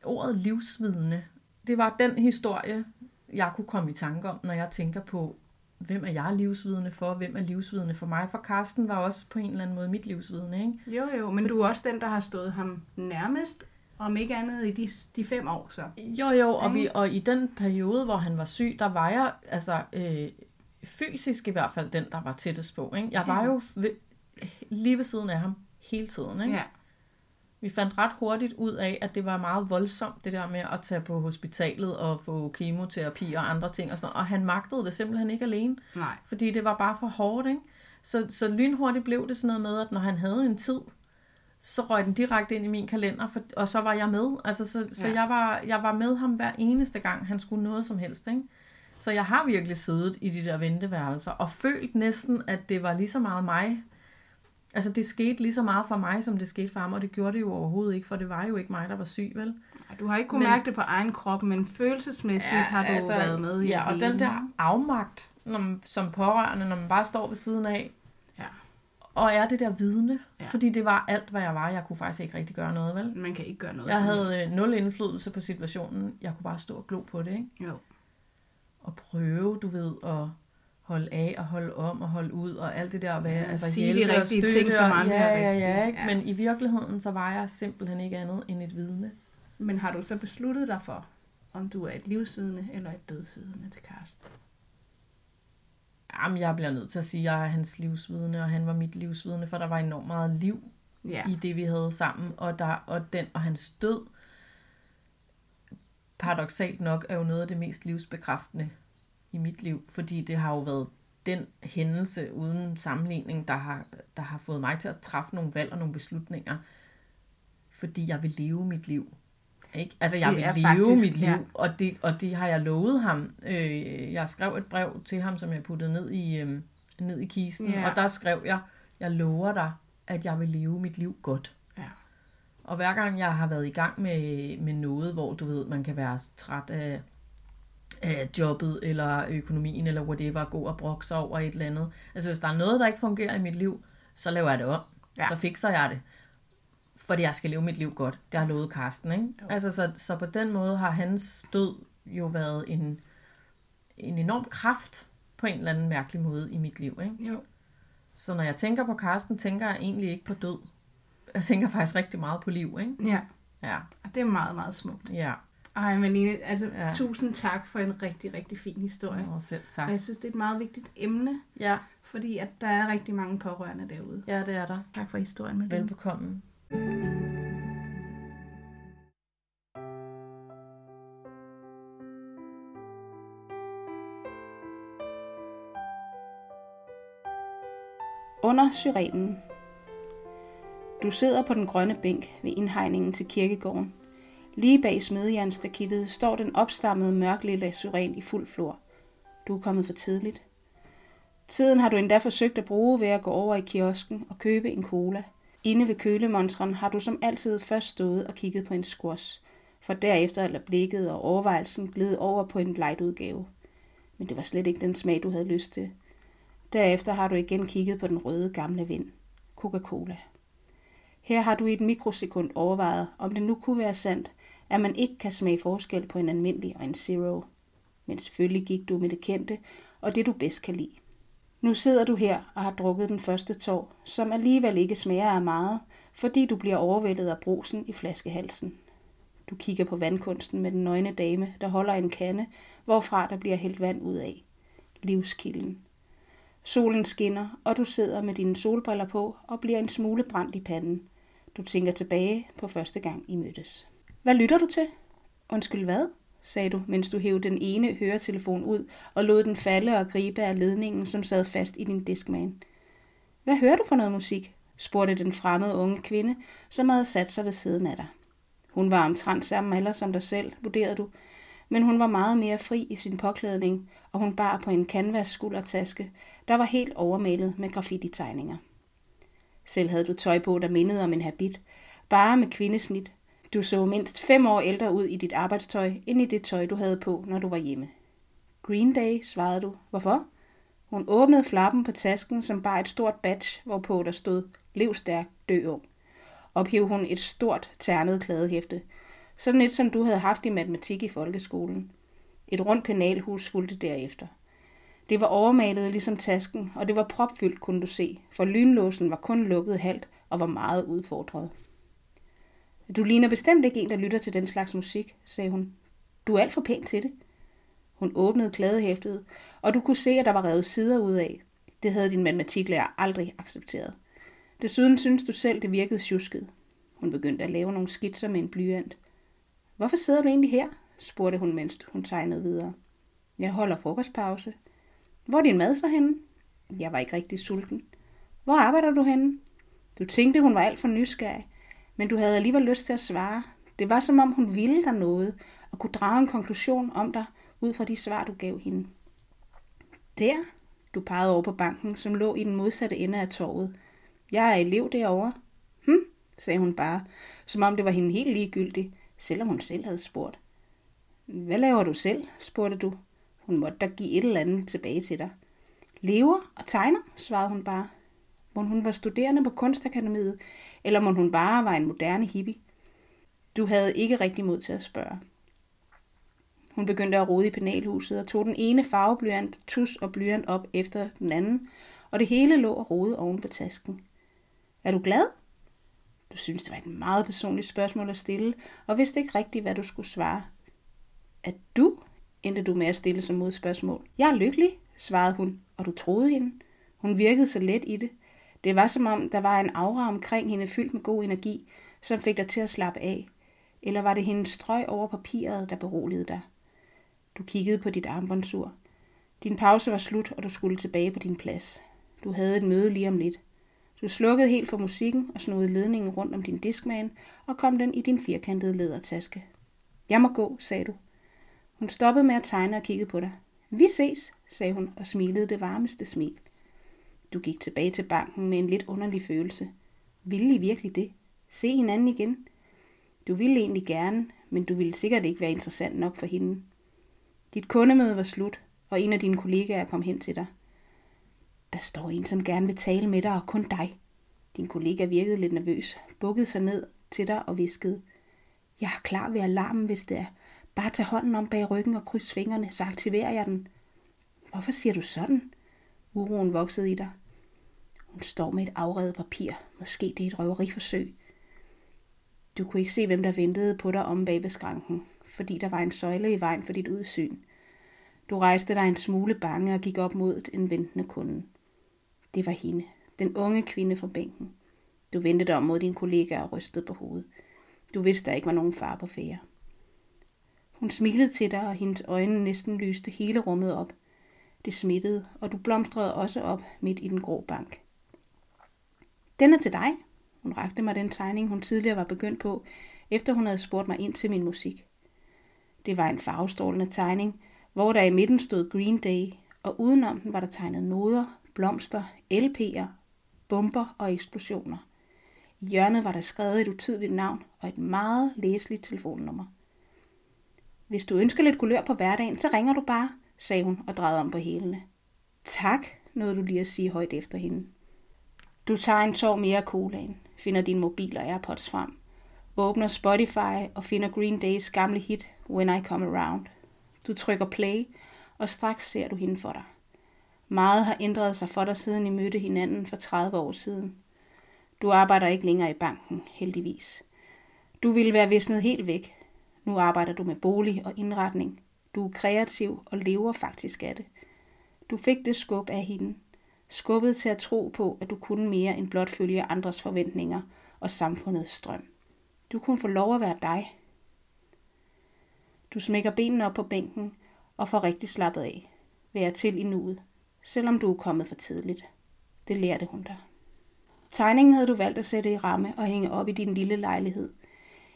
Ordet livsvidne, det var den historie, jeg kunne komme i tanke om, når jeg tænker på, hvem er jeg livsvidne for, hvem er livsvidne for mig. For Karsten var også på en eller anden måde mit livsvidne, ikke? Jo, jo, men du er også den, der har stået ham nærmest, om ikke andet i de, de fem år så. Jo, jo, og, vi, og i den periode, hvor han var syg, der var jeg, altså øh, fysisk i hvert fald, den, der var tættest på. Ikke? Jeg var jo ved, lige ved siden af ham hele tiden. Ikke? Ja. Vi fandt ret hurtigt ud af, at det var meget voldsomt, det der med at tage på hospitalet og få kemoterapi og andre ting. Og, sådan, noget. og han magtede det simpelthen ikke alene, Nej. fordi det var bare for hårdt. Ikke? Så, så lynhurtigt blev det sådan noget med, at når han havde en tid, så røg den direkte ind i min kalender, for, og så var jeg med. Altså, så så Ja. jeg, var, jeg var med ham hver eneste gang, han skulle noget som helst. Ikke? Så jeg har virkelig siddet i de der venteværelser, og følt næsten, at det var lige så meget mig. Altså det skete lige så meget for mig, som det skete for ham, og det gjorde det jo overhovedet ikke, for det var jo ikke mig, der var syg, vel? Du har ikke kunnet Men- mærke det på egen krop, men følelsesmæssigt ja, har du altså, været med i Ja, og hele. den der afmagt, når man, som pårørende, når man bare står ved siden af. Og er det der vidne, Ja. ja. fordi det var alt, hvad jeg var. Jeg kunne faktisk ikke rigtig gøre noget, vel? Man kan ikke gøre noget. Jeg havde helst. øh, nul indflydelse på situationen. Jeg kunne bare stå og glo på det, ikke? Jo. Og prøve, du ved, at holde af og holde om og holde ud og alt det der. Hvad, Ja, altså sige de og rigtige støtte ting, som andre ja, er ja, ja, rigtige. ikke? Ja. Men i virkeligheden, så var jeg simpelthen ikke andet end et vidne. Men har du så besluttet dig for, om du er et livsvidne eller et dødsvidne til Karsten? Jamen, jeg bliver nødt til at sige, at jeg er hans livsvidne, og han var mit livsvidne, for der var enormt meget liv Ja. i det, vi havde sammen, og, der, og den og hans død, paradoxalt nok, er jo noget af det mest livsbekræftende i mit liv, fordi det har jo været den hændelse uden sammenligning, der har, der har fået mig til at træffe nogle valg og nogle beslutninger, fordi jeg vil leve mit liv. Ikke? Altså, jeg Det vil leve faktisk- mit liv, ja. og, det, og det har jeg lovet ham. Øh, jeg skrev et brev til ham, som jeg puttede ned i, øh, ned i kisten, Ja. og der skrev jeg, jeg lover dig, at jeg vil leve mit liv godt. Ja. Og hver gang jeg har været i gang med, med noget, hvor du ved, man kan være træt af, af jobbet, eller økonomien, eller whatever, gå og brokke sig over et eller andet. Altså hvis der er noget, der ikke fungerer i mit liv, så laver jeg det om. Ja. Så fikser jeg det. Fordi jeg skal leve mit liv godt. Det har lovet Karsten, ikke? Altså, så, så på den måde har hans død jo været en, en enorm kraft på en eller anden mærkelig måde i mit liv, ikke? Jo. Så når jeg tænker på Karsten, tænker jeg egentlig ikke på død. Jeg tænker faktisk rigtig meget på liv, ikke? Ja, Ja, og det er meget, meget smukt. ja. Ej, Malene, altså Ja. tusind tak for en rigtig, rigtig fin historie. Og selv tak. Og jeg synes, det er et meget vigtigt emne, Ja, fordi at der er rigtig mange pårørende derude. ja det er der. Tak for historien, Malene. Velbekomme. Under syrenen. Du sidder på den grønne bænk ved indhegningen til kirkegården. Lige bag smedjernstakittet står den opstammede mørklille syren i fuld flor. Du er kommet for tidligt. Tiden har du endda forsøgt at bruge ved at gå over i kiosken og købe en cola. Inde ved kølemonstren har du som altid først stået og kigget på en squash, for derefter lader blikket og overvejelsen glide over på en light udgave. Men det var slet ikke den smag, du havde lyst til. Derefter har du igen kigget på den røde gamle vind. Coca-Cola. Her har du i et mikrosekund overvejet, om det nu kunne være sandt, at man ikke kan smage forskel på en almindelig og en zero. Men selvfølgelig gik du med det kendte og det du bedst kan lide. Nu sidder du her og har drukket den første tår, som alligevel ikke smager af meget, fordi du bliver overvældet af brusen i flaskehalsen. Du kigger på vandkunsten med den nøgne dame, der holder en kande, hvorfra der bliver hældt vand ud af. Livskilden. Solen skinner, og du sidder med dine solbriller på og bliver en smule brændt i panden. Du tænker tilbage på første gang, I mødtes. Hvad lytter du til? Undskyld hvad? Sagde du, mens du hævde den ene høretelefon ud og lod den falde og gribe af ledningen, som sad fast i din diskman. Hvad hører du for noget musik? spurgte den fremmede unge kvinde, som havde sat sig ved siden af dig. Hun var omtrent samme alder som dig selv, vurderede du, men hun var meget mere fri i sin påklædning, og hun bar på en canvas skuldertaske, der var helt overmalet med graffiti-tegninger. Selv havde du tøj på, der mindede om en habit, bare med kvindesnit. Du så mindst fem år ældre ud i dit arbejdstøj, end i det tøj, du havde på, når du var hjemme. Green Day, svarede du. Hvorfor? Hun åbnede flappen på tasken, som bar et stort badge, hvorpå der stod, lev stærk, dø ung. Ophev hun et stort, ternet klædehæfte. sådan et, som du havde haft i matematik i folkeskolen. Et rundt penalhus fulgte derefter. Det var overmalet ligesom tasken, og det var propfyldt, kunne du se, for lynlåsen var kun lukket halvt og var meget udfordret. Du ligner bestemt ikke en, der lytter til den slags musik, sagde hun. Du er alt for pæn til det. Hun åbnede kladehæftet, og du kunne se, at der var revet sider ud af. Det havde din matematiklærer aldrig accepteret. Desuden synes du selv, det virkede tjusket. Hun begyndte at lave nogle skitser med en blyant. Hvorfor sidder du egentlig her? spurgte hun, mens hun tegnede videre. Jeg holder frokostpause. Hvor er din mad så henne? Jeg var ikke rigtig sulten. Hvor arbejder du henne? Du tænkte, hun var alt for nysgerrig, men du havde alligevel lyst til at svare. Det var som om hun ville dig noget, og kunne drage en konklusion om dig, ud fra de svar, du gav hende. Der, du pegede over på banken, som lå i den modsatte ende af torvet. Jeg er elev derovre. Hm, sagde hun bare, som om det var hende helt ligegyldigt, selvom hun selv havde spurgt. Hvad laver du selv? spurgte du. Hun måtte da give et eller andet tilbage til dig. Lever og tegner, svarede hun bare. Må hun var studerende på kunstakademiet, eller må hun bare var en moderne hippie? Du havde ikke rigtig mod til at spørge. Hun begyndte at rode i penalhuset og tog den ene farveblyant, tus og blyant op efter den anden, og det hele lå og rode oven på tasken. Er du glad? Du synes, det var et meget personligt spørgsmål at stille, og vidste ikke rigtigt, hvad du skulle svare. Er du? endte du med at stille som modspørgsmål. Jeg er lykkelig, svarede hun, og du troede hende. Hun virkede så let i det. Det var som om, der var en aura omkring hende fyldt med god energi, som fik dig til at slappe af. Eller var det hendes strøg over papiret, der beroligede dig? Du kiggede på dit armbåndsur. Din pause var slut, og du skulle tilbage på din plads. Du havde et møde lige om lidt. Du slukkede helt for musikken og snodede ledningen rundt om din diskman og kom den i din firkantede lædertaske. Jeg må gå, sagde du. Hun stoppede med at tegne og kiggede på dig. Vi ses, sagde hun og smilede det varmeste smil. Du gik tilbage til banken med en lidt underlig følelse. Ville I virkelig det? Se hinanden igen? Du ville egentlig gerne, men du ville sikkert ikke være interessant nok for hende. Dit kundemøde var slut, og en af dine kollegaer kom hen til dig. Der står en, som gerne vil tale med dig, og kun dig. Din kollega virkede lidt nervøs, bukkede sig ned til dig og viskede. Jeg er klar ved alarmen, hvis det er. Bare tag hånden om bag ryggen og kryds fingrene, så aktiverer jeg den. Hvorfor siger du sådan? Uroen voksede i dig. Hun står med et afredet papir. Måske det er et røveriforsøg. Du kunne ikke se, hvem der ventede på dig om bag ved skranken, fordi der var en søjle i vejen for dit udsyn. Du rejste dig en smule bange og gik op mod en ventende kunde. Det var hende, den unge kvinde fra bænken. Du vendte dig om mod din kollega og rystede på hovedet. Du vidste, der ikke var nogen far på fære. Hun smilede til dig, og hendes øjne næsten lyste hele rummet op. Det smittede, og du blomstrede også op midt i den grå bank. Den er til dig. Hun rakte mig den tegning, hun tidligere var begyndt på, efter hun havde spurgt mig ind til min musik. Det var en farvestrålende tegning, hvor der i midten stod Green Day, og udenom den var der tegnet noder, blomster, LP'er, bomber og eksplosioner. I hjørnet var der skrevet et utydeligt navn og et meget læseligt telefonnummer. Hvis du ønsker lidt kulør på hverdagen, så ringer du bare, sagde hun og drejede om på hælene. Tak, nåede du lige at sige højt efter hende. Du tager en tår mere af colaen, finder din mobil og AirPods frem, åbner Spotify og finder Green Days gamle hit When I Come Around. Du trykker play, og straks ser du hende for dig. Meget har ændret sig for dig, siden I mødte hinanden for 30 år siden. Du arbejder ikke længere i banken, heldigvis. Du ville være visnet helt væk. Nu arbejder du med bolig og indretning. Du er kreativ og lever faktisk af det. Du fik det skub af hende. Skubbet til at tro på, at du kunne mere end blot følge andres forventninger og samfundets strøm. Du kunne få lov at være dig. Du smækker benene op på bænken og får rigtig slappet af. Vær til i nuet selvom du er kommet for tidligt. Det lærte hun dig. Tegningen havde du valgt at sætte i ramme og hænge op i din lille lejlighed.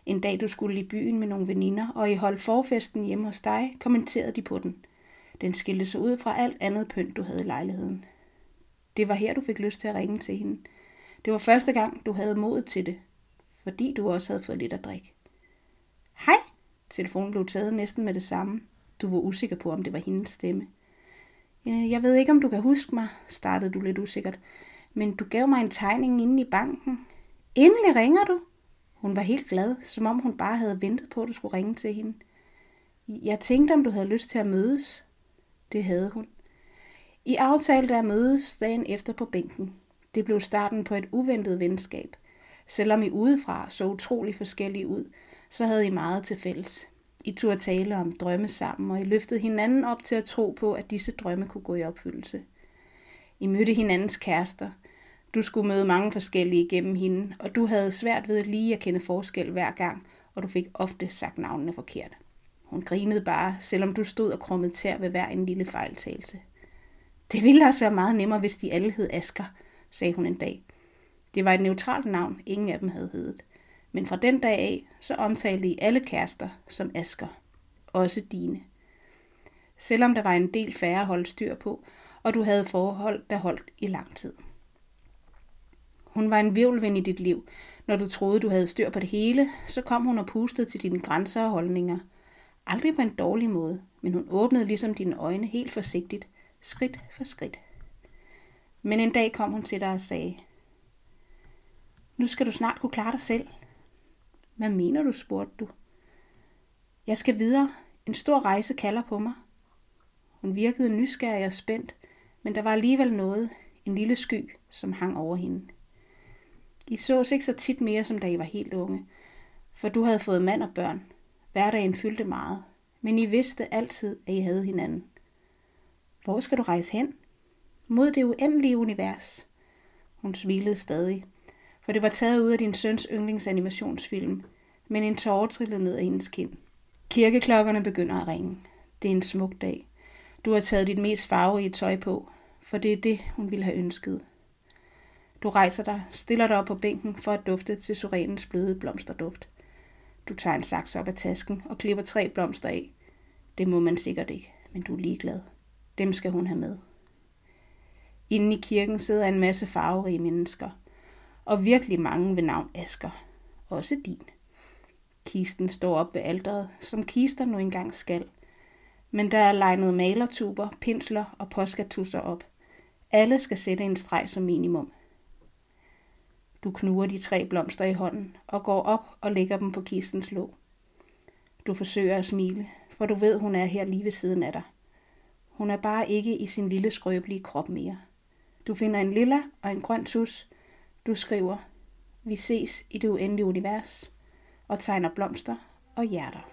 En dag du skulle i byen med nogle veninder, og i holdt forfesten hjemme hos dig, kommenterede de på den. Den skilte sig ud fra alt andet pynt, du havde i lejligheden. Det var her, du fik lyst til at ringe til hende. Det var første gang, du havde mod til det, fordi du også havde fået lidt at drikke. Hej! Telefonen blev taget næsten med det samme. Du var usikker på, om det var hendes stemme. Jeg ved ikke, om du kan huske mig, startede du lidt usikkert, men du gav mig en tegning inde i banken. Endelig ringer du? Hun var helt glad, som om hun bare havde ventet på, at du skulle ringe til hende. Jeg tænkte, om du havde lyst til at mødes. Det havde hun. I aftalte at mødes dagen efter på bænken. Det blev starten på et uventet venskab. Selvom I udefra så utrolig forskellige ud, så havde I meget til fælles. I turde tale om drømme sammen, og I løftede hinanden op til at tro på, at disse drømme kunne gå i opfyldelse. I mødte hinandens kærester. Du skulle møde mange forskellige gennem hende, og du havde svært ved lige at kende forskel hver gang, og du fik ofte sagt navnene forkert. Hun grinede bare, selvom du stod og krummede tær ved hver en lille fejltagelse. Det ville også være meget nemmere, hvis de alle hed Asker, sagde hun en dag. Det var et neutralt navn, ingen af dem havde heddet. Men fra den dag af, så omtalte I alle kærester som Asker. Også dine. Selvom der var en del færre holdt styr på, og du havde forhold, der holdt i lang tid. Hun var en virvelvind i dit liv. Når du troede, du havde styr på det hele, så kom hun og pustede til dine grænser og holdninger. Aldrig på en dårlig måde, men hun åbnede ligesom dine øjne helt forsigtigt, skridt for skridt. Men en dag kom hun til dig og sagde, Nu skal du snart kunne klare dig selv. Hvad mener du, spurgte du. Jeg skal videre. En stor rejse kalder på mig. Hun virkede nysgerrig og spændt, men der var alligevel noget, en lille sky, som hang over hende. I sås ikke så tit mere, som da I var helt unge, for du havde fået mand og børn. Hverdagen fyldte meget, men I vidste altid, at I havde hinanden. Hvor skal du rejse hen? Mod det uendelige univers. Hun smilede stadig, for det var taget ud af din søns yndlingsanimationsfilm, men en tårer trillede ned af hendes kind. Kirkeklokkerne begynder at ringe. Det er en smuk dag. Du har taget dit mest farverige tøj på, for det er det, hun ville have ønsket. Du rejser dig, stiller dig op på bænken for at dufte til surenens bløde blomsterduft. Du tager en saks op af tasken og klipper tre blomster af. Det må man sikkert ikke, men du er ligeglad. Dem skal hun have med. Inden i kirken sidder en masse farverige mennesker, og virkelig mange ved navn Asker. Også din. Kisten står op ved alderet, som kister nu engang skal. Men der er legnet malertuber, pinsler og påskatusser op. Alle skal sætte en streg som minimum. Du knuger de tre blomster i hånden og går op og lægger dem på kistens låg. Du forsøger at smile, for du ved, hun er her lige ved siden af dig. Hun er bare ikke i sin lille skrøbelige krop mere. Du finder en lilla og en grøn tus. Du skriver, vi ses i det uendelige univers, og tegner blomster og hjerter.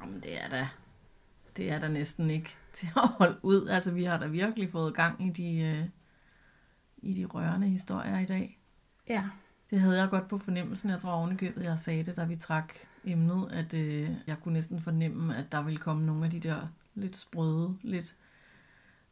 Jamen, det er da, det er da næsten ikke til at holde ud. Altså, vi har da virkelig fået gang i de, øh, i de rørende historier i dag. Ja, Det havde jeg godt på fornemmelsen. Jeg tror ovenikøbet, jeg sagde det, da vi trak emnet, at øh, jeg kunne næsten fornemme, at der ville komme nogle af de der lidt sprøde, lidt,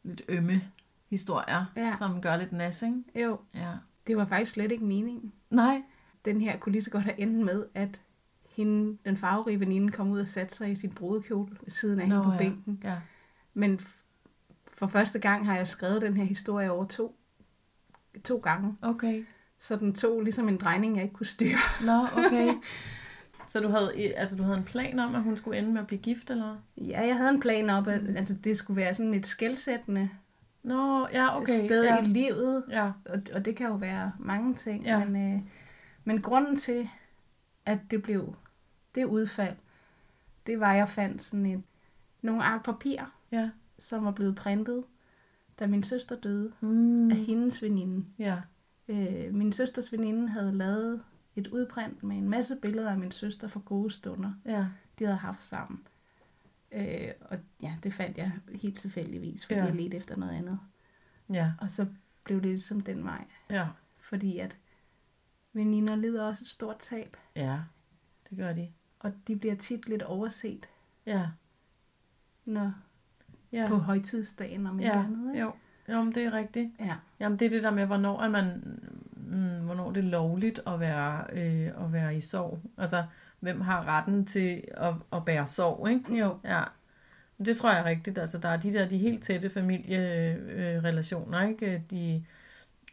lidt ømme historier, Ja. som gør lidt nas, ikke? jo, Ja. det var faktisk slet ikke meningen. Nej. Den her kunne lige så godt have endt med, at hende, den farverige veninde kom ud og satte sig i sin brudekjole ved siden af hende på ja. bænken. Ja. Men for første gang har jeg skrevet den her historie over to, to gange. Okay. Så den tog ligesom en drejning, jeg ikke kunne styre. Nå, okay. Så du havde, altså, du havde en plan om, at hun skulle ende med at blive gift, eller? Ja, jeg havde en plan op, at altså, det skulle være sådan et skældsættende Nå, ja, okay. sted ja. i livet. Ja, Og, og det kan jo være mange ting. Ja. Men, øh, men grunden til, at det blev det udfald, det var, at jeg fandt sådan et, nogle ark papir, ja. som var blevet printet, da min søster døde Mm. af hendes veninde. Ja, Øh, min søsters veninde havde lavet et udprint med en masse billeder af min søster for gode stunder, ja. de havde haft sammen. Øh, og ja, det fandt jeg helt tilfældigvis, fordi Ja. jeg ledte efter noget andet. Ja, Og så blev det ligesom den vej, ja. fordi at veninder lider også et stort tab, Ja, det gør de. og de bliver tit lidt overset, Ja, når ja. på højtidsdagen om ja. andet. Ikke? Jo. jo, men det er rigtigt. Ja. Jamen, det er det der med, hvornår er man, mm, hvornår det er lovligt at være, øh, at være i sorg. Altså, hvem har retten til at, at bære sorg, ikke? Jo, Ja, det tror jeg er rigtigt. Altså, der er de der de helt tætte familierelationer, ikke? De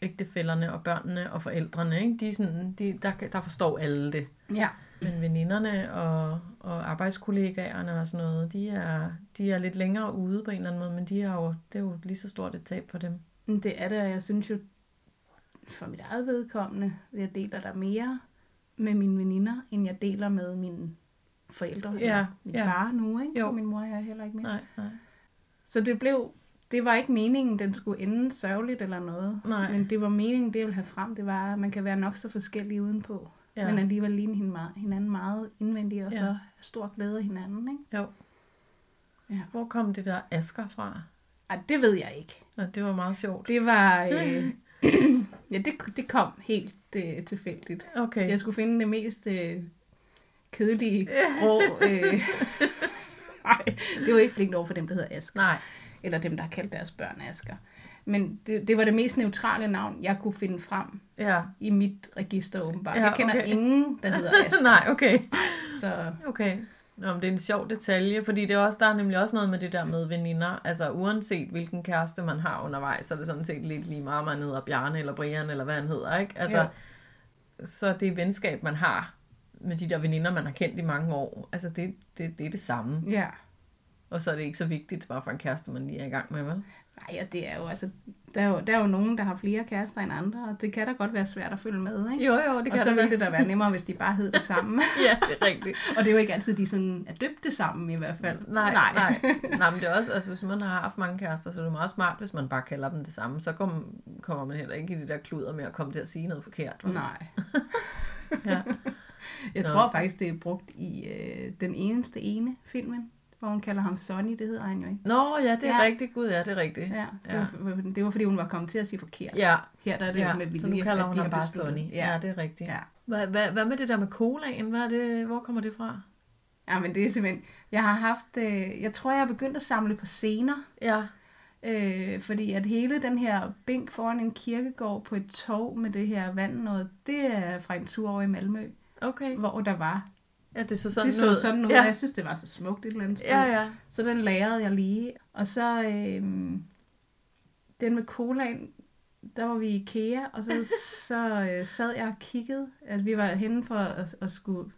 ægtefællerne og børnene og forældrene, ikke? De er sådan, de, der, der forstår alle det. ja. Men veninderne og, og arbejdskollegaerne og sådan noget, de er, de er lidt længere ude på en eller anden måde, men de er jo, det er jo lige så stort et tab for dem. Men Det er det, og jeg synes jo, for mit eget vedkommende, jeg deler der mere med mine veninder, end jeg deler med mine forældre. Ja, eller min ja. far nu, ikke? Jo. For min mor er jeg heller ikke mere. Nej, nej. Så det blev, det var ikke meningen, den skulle ende sørgeligt eller noget. Nej. Men det var meningen, det jeg ville have frem, det var, at man kan være nok så forskellige udenpå. Ja. Ja. Men alligevel ligne hende meget, hinanden meget indvendigt, og Ja. ja. så have stor glæde af hinanden, ikke? Jo. Ja. Hvor kom det der asker fra? Ej, det ved jeg ikke. Nå, det var meget sjovt. Det var... Øh, ja, det, det kom helt øh, tilfældigt. Okay. Jeg skulle finde det mest øh, kedelige, grå... Øh, nej, det var ikke flinkt over for dem, der hedder Asger. Nej. Eller dem, der har kaldt deres børn Asger. Men det, det var det mest neutrale navn, jeg kunne finde frem Ja. i mit register åbenbart. Ja, jeg kender okay. ingen, der hedder Asger. Nej, okay. Så Okay. Nå, men det er en sjov detalje, fordi det er også, der er nemlig også noget med det der med veninder. Altså uanset hvilken kæreste man har undervejs, så er det sådan set lidt lige meget, man hedder Bjarne eller Brian eller hvad han hedder, ikke? Altså, Jo. så det venskab, man har med de der veninder, man har kendt i mange år, altså det, det, det er det samme. ja. Og så er det ikke så vigtigt, hvad for en kæreste man lige er i gang med, vel? Nej, og det er jo altså... Der er jo, der er jo nogen, der har flere kærester end andre, og det kan da godt være svært at følge med, ikke? Jo, jo, det og kan så det ville være. det da være nemmere, hvis de bare hed det samme. Ja, det er rigtigt. og det er jo ikke altid, de sådan er døbt det sammen i hvert fald. Nej, nej. nej. nej men det er også, altså hvis man har haft mange kærester, så er det meget smart, hvis man bare kalder dem det samme. Så kommer, kommer man heller ikke i det der kluder med at komme til at sige noget forkert. vel? Nej. Ja. Jeg Nå. tror faktisk, det er brugt i øh, den eneste ene filmen, hvor hun kalder ham Sonny, det hedder han jo ikke. Nå, ja, det er Ja. rigtigt. Gud, ja, det er rigtigt. Ja, det, Ja. Var, det var fordi, hun var kommet til at sige forkert. Ja, Her der er det ja. med vilje, så nu kalder hun ham bare besluttet. Sonny. Ja. Ja, det er rigtigt. ja. Hvad, hvad, hvad med det der med colaen? Hvad er det, hvor kommer det fra? Ja, men det er simpelthen... Jeg har haft... Øh, jeg tror, jeg har begyndt at samle på scener. Ja. Øh, fordi at hele den her bænk foran en kirkegård på et tog med det her vand noget, det er fra en tur over i Malmø, Okay. hvor der var. Ja, det så sådan det så ud. sådan ud, Ja. jeg synes, det var så smukt et eller andet sted. Ja, ja. Så den lærede jeg lige. Og så øh, den med colaen, der var vi i IKEA, og så, så øh, sad jeg og kiggede. At vi var henne for at, at skulle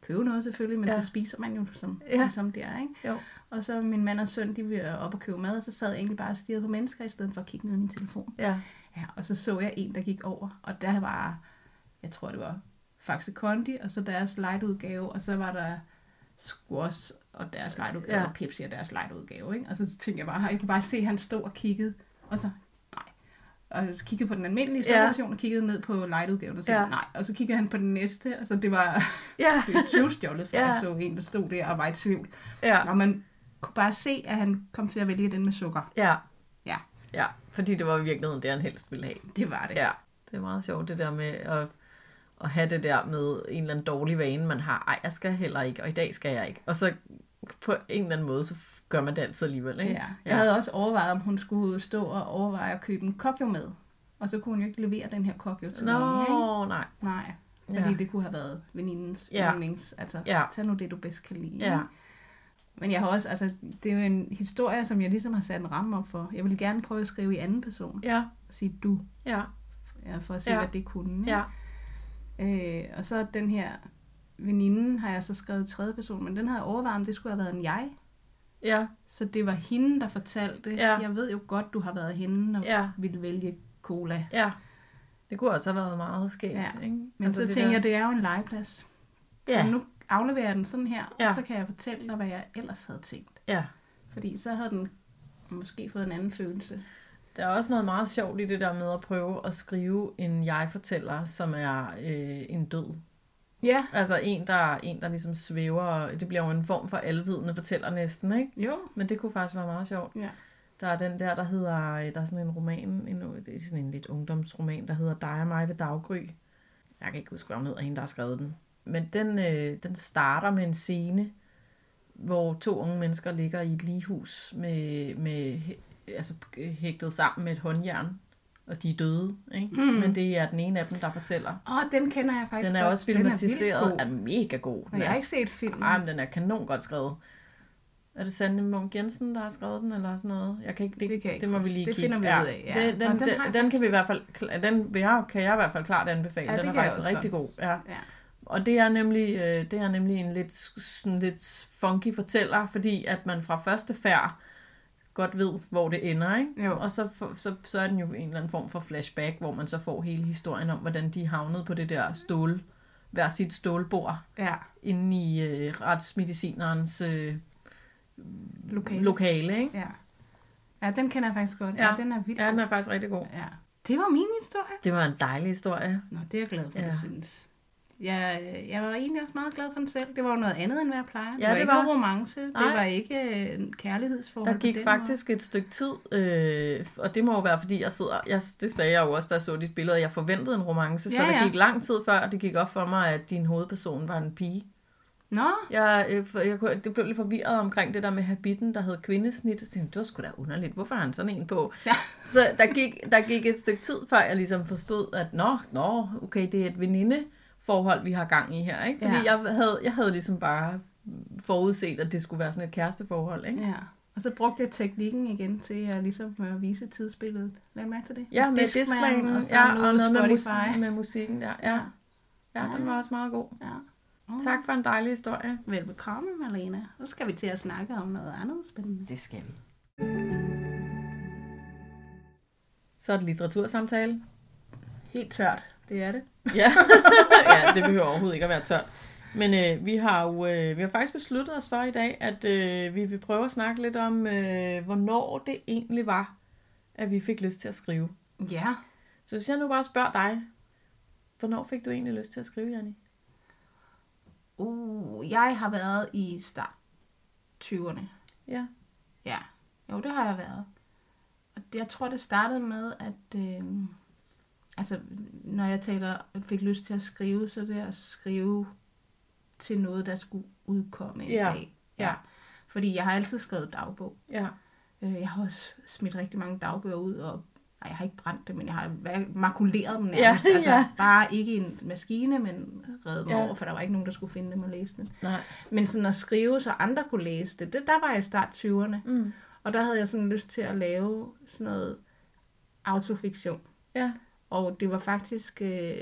købe noget selvfølgelig, men Ja. så spiser man jo som, ja. som det er, ikke? Jo. Og så min mand og søn, de ville op og købe mad, og så sad jeg egentlig bare og stirrede på mennesker, i stedet for at kigge ned i min telefon. Ja. Ja, og så så jeg en, der gik over, og der var, jeg tror det var Faxe Kondi, og så deres lightudgave, og så var der Squash og deres lightudgave, Ja. og Pepsi og deres lightudgave, ikke? Og så tænkte jeg bare, jeg kunne bare se, at han stod og kiggede, og så, nej. Og så kiggede på den almindelige Ja. ja. og kiggede ned på lightudgaven, og så, Ja. nej. Og så kiggede han på den næste, og så det var Ja. tyvstjålet, for ja. jeg så en, der stod der og var i tvivl. Ja. Og man kunne bare se, at han kom til at vælge den med sukker. Ja. Ja. Ja, fordi det var i virkeligheden det, han helst ville have. Det var det. Ja, det er meget sjovt det der med at, at have det der med en eller anden dårlig vane, man har. Ej, jeg skal heller ikke, og i dag skal jeg ikke. Og så på en eller anden måde, så gør man det altid alligevel, ikke? Ja. Jeg havde også overvejet, om hun skulle stå og overveje at købe en kokjo med. Og så kunne hun jo ikke levere den her kokjo til nogen, ikke? Nå, nej. Nej, fordi Ja. ja. det kunne have været venindens Ja. ja. yndlings. Altså, Ja. ja. tag nu det, du bedst kan lide. Ja. Men jeg har også, altså, det er jo en historie, som jeg ligesom har sat en ramme op for. Jeg vil gerne prøve at skrive i anden person. Ja, Og sige du, ja, ja, for at se, Ja. ja. hvad det kunne. Ikke? ja. Øh, og så den her veninde har jeg så skrevet i tredje person, men den havde overvejet, om det skulle have været en jeg. Ja, Så det var hende, der fortalte. Ja. Jeg ved jo godt, du har været hende og Ja. ville vælge cola. ja. Det kunne også have været meget skægt, Ja. ikke? Men altså, så tænker der- jeg, det er jo en legeplads. Ja. Så nu afleverer jeg den sådan her, Ja. og så kan jeg fortælle dig, hvad jeg ellers havde tænkt. Ja. Fordi så havde den måske fået en anden følelse. Der er også noget meget sjovt i det der med at prøve at skrive en jeg-fortæller, som er øh, en død. Ja, Altså en der, en, der ligesom svæver. Det bliver jo en form for alvidende fortæller næsten, ikke? jo. Men det kunne faktisk være meget sjovt. Ja. Der er den der, der hedder, øh, der er sådan en roman, en, det er sådan en lidt ungdomsroman, der hedder Dig og mig ved daggry. Jeg kan ikke huske, hvad hun hedder, hende, der har skrevet den. Men den, øh, den starter med en scene, hvor to unge mennesker ligger i et ligehus med, med altså, hægtet sammen med et håndjern, og de er døde. Ikke? Mm. Men det er den ene af dem, der fortæller. Åh, oh, den kender jeg faktisk Den er godt. også Den er filmatiseret. god. er mega god. Men jeg har ikke set filmen. Ej, men den er kanon godt skrevet. Er det Sande Munk Jensen, der har skrevet den, eller sådan noget? Jeg kan ikke, det, Det kan ikke det må vi lige Det kigge. finder vi ud af, ja. Det, den, Og den, den den, den, kan vi i hvert fald, den jeg, kan jeg i hvert fald klart anbefale. Ja, den det er faktisk rigtig god. Ja. Ja. Og det er nemlig, øh, det er nemlig en lidt, sådan lidt funky fortæller, fordi at man fra første færd godt ved, hvor det ender, ikke? Jo. Og så, for- så, så er den jo en eller anden form for flashback, hvor man så får hele historien om, hvordan de havnede på det der stål, hver sit stålbord, Ja, inde i øh, retsmedicinerens øh, lokale. lokale, ikke? ja. Ja, den kender jeg faktisk godt. Ja. Ja, den er vildt Ja, den er faktisk rigtig god. Ja. Det var min historie. Det var en dejlig historie. Nå, det er jeg glad for, ja. du synes. Jeg, jeg var egentlig også meget glad for den selv. Det var jo noget andet, end hvad jeg plejer. Ja, var det ikke var. romance. Det Nej. var ikke øh, en kærlighedsforhold. Der gik faktisk et stykke tid, øh, og det må jo være, fordi jeg sidder, jeg, det sagde jeg jo også, da jeg så dit billede, at jeg forventede en romance, så Ja, der ja. gik lang tid før, og det gik op for mig, at din hovedperson var en pige. Måde. Nå, Jeg, øh, jeg, kunne- det blev lidt forvirret omkring det der med habitten, der hed kvindesnit. Jeg tænkte, det var sgu da underligt. Hvorfor har han sådan en på? Ja. Så der gik, der gik et stykke tid, før jeg ligesom forstod, at nå, nå okay, det er et venindeforhold, vi har gang i her. Ikke? Fordi Ja. jeg, havde, jeg havde ligesom bare forudset, at det skulle være sådan et kæresteforhold. Ikke? ja. Og så brugte jeg teknikken igen til at ligesom at vise tidsbilledet. Lad mærke til det. Ja, med Discman, Discman, og ja, og noget noget med, Spotify. mus- med musikken der. Ja, ja den var også meget god. Ja. Mm. Tak for en dejlig historie. Velbekomme, Malena. Nu skal vi til at snakke om noget andet spændende. Det skal vi. Så er det litteratursamtale. Helt tørt, det er det. Ja, ja det behøver overhovedet ikke at være tørt. Men øh, vi har jo øh, vi har faktisk besluttet os for i dag, at øh, vi vil prøve at snakke lidt om, øh, hvornår det egentlig var, at vi fik lyst til at skrive. Ja. Så hvis jeg nu bare spørger dig, hvornår fik du egentlig lyst til at skrive, Janni? Uh, jeg har været i start 20'erne. Ja. Ja, jo, det har jeg været. Og jeg tror, det startede med, at øh, altså, når jeg taler, fik lyst til at skrive, så det at skrive til noget, der skulle udkomme en Ja. dag. Ja. Fordi jeg har altid skrevet dagbog. Ja. Øh, Jeg har også smidt rigtig mange dagbøger ud, og nej, jeg har ikke brændt dem, men jeg har makuleret dem nærmest. Ja, altså, ja. Bare ikke en maskine, men reddet dem Ja. over, for der var ikke nogen, der skulle finde dem og læse dem. Nej. Men sådan at skrive, så andre kunne læse det, det der var jeg i start 20'erne. Mm. Og der havde jeg sådan lyst til at lave sådan noget autofiktion. Ja. Og det var faktisk øh,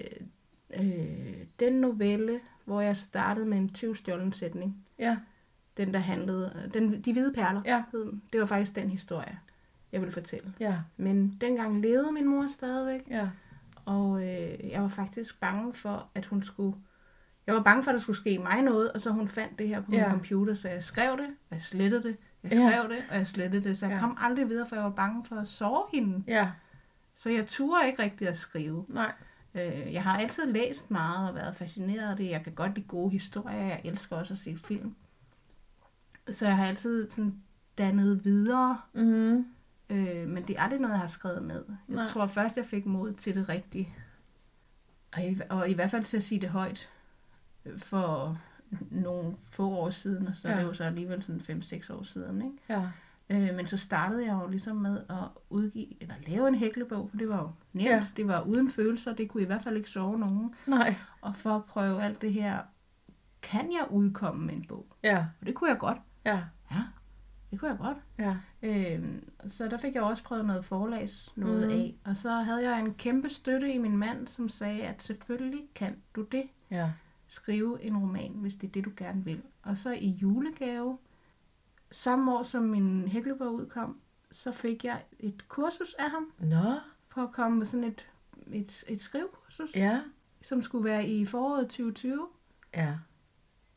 øh, den novelle, hvor jeg startede med en 20 stjålen sætning. Ja. Den, der handlede... Den, de hvide perler Ja. hed den. Det var faktisk den historie, jeg ville fortælle. Ja. Men dengang levede min mor stadigvæk, Ja. og øh, jeg var faktisk bange for, at hun skulle... Jeg var bange for, at der skulle ske mig noget, og så hun fandt det her på min Ja. computer, så jeg skrev det, og jeg slettede det, jeg Ja. skrev det, og jeg slettede det, så jeg Ja. kom aldrig videre, for jeg var bange for at sove hende. Ja. Så jeg turde ikke rigtig at skrive. Nej. Øh, jeg har altid læst meget og været fascineret af det. Jeg kan godt lide gode historier. Jeg elsker også at se film. Så jeg har altid sådan dannet videre. Mm. Øh, men det er aldrig noget, jeg har skrevet ned. Jeg Nej. tror først, jeg fik mod til det rigtige. Og i, og i hvert fald til at sige det højt. For nogle få år siden, og så ja. er det jo så alligevel sådan 5-6 år siden. Ikke? Ja. Øh, men så startede jeg jo ligesom med at udgive, eller lave en hæklebog, for det var jo nemt. Ja. Det var uden følelser, det kunne i hvert fald ikke sove nogen. Nej. Og for at prøve alt det her, kan jeg udkomme med en bog? Ja. Og det kunne jeg godt. Ja. Ja, det kunne jeg godt. Ja. Øhm, så der fik jeg også prøvet noget forlags noget mm. af. Og så havde jeg en kæmpe støtte i min mand, som sagde, at selvfølgelig kan du det. Ja. Skrive en roman, hvis det er det, du gerne vil. Og så i julegave, samme år som min hæklebog udkom, så fik jeg et kursus af ham Nå. på at komme med sådan et, et, et skrivekursus, Ja. som skulle være i foråret 2020. Ja.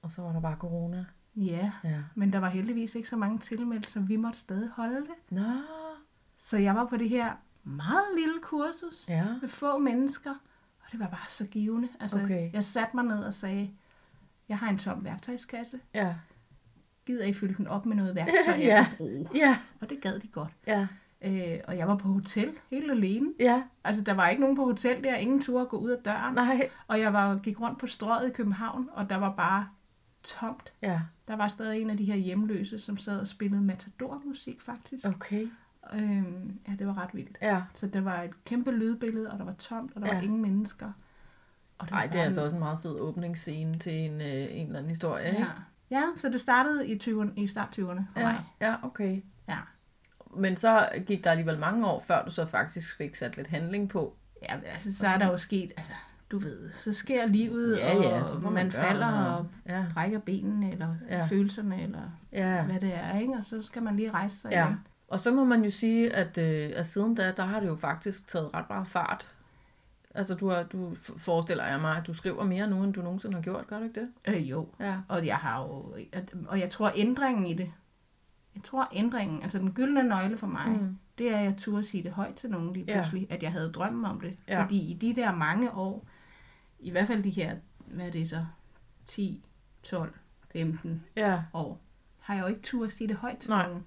Og så var der bare corona. Ja, Ja. men der var heldigvis ikke så mange tilmeldt, så vi måtte stadig holde det. Nå. Så jeg var på det her meget lille kursus Ja. med få mennesker, og det var bare så givende. Altså, Okay. Jeg satte mig ned og sagde, jeg har en tom værktøjskasse. Ja. Gider I fylde den op med noget værktøj, jeg Ja. kan bruge? Ja. Og det gad de godt. Ja. Øh, og jeg var på hotel helt alene. Ja. Altså, der var ikke nogen på hotel der, ingen turde gå ud af døren. Nej. Og jeg var, gik rundt på strøget i København, og der var bare tomt. Ja. Der var stadig en af de her hjemløse, som sad og spillede matador-musik, faktisk. Okay. Øhm, ja, det var ret vildt. Ja. Så der var et kæmpe lydbillede, og der var tomt, og der ja. Ja. var ingen mennesker. Og Nej, var det er altså også en meget fed åbningsscene til en, øh, en eller anden historie, ikke? Ja. så det startede i, 20'erne, i start 20'erne for ja. mig. Ja, okay. Ja. Men så gik der alligevel mange år, før du så faktisk fik sat lidt handling på. ja, altså, så er der jo sket, altså, du ved, så sker livet, Ja, ja, og så man, man falder og- og Ja. brækker benene, eller ja. følelserne, eller Ja. hvad det er, ikke? Og så skal man lige rejse sig Ja. igen. Og så må man jo sige, at, øh, at siden da, der har det jo faktisk taget ret meget fart. Altså, du, har, du forestiller jeg mig, at du skriver mere nu, end du nogensinde har gjort, gør du ikke det? Øh, jo, Ja. og jeg har jo, og jeg tror ændringen i det, jeg tror ændringen, altså den gyldne nøgle for mig, Mm. det er, at jeg turde sige det højt til nogen lige Ja. pludselig, at jeg havde drømme om det. Ja. Fordi i de der mange år, i hvert fald de her, hvad er det så, 10, 12, 15 Ja. år, har jeg jo ikke turde sige det højt til Nej. nogen,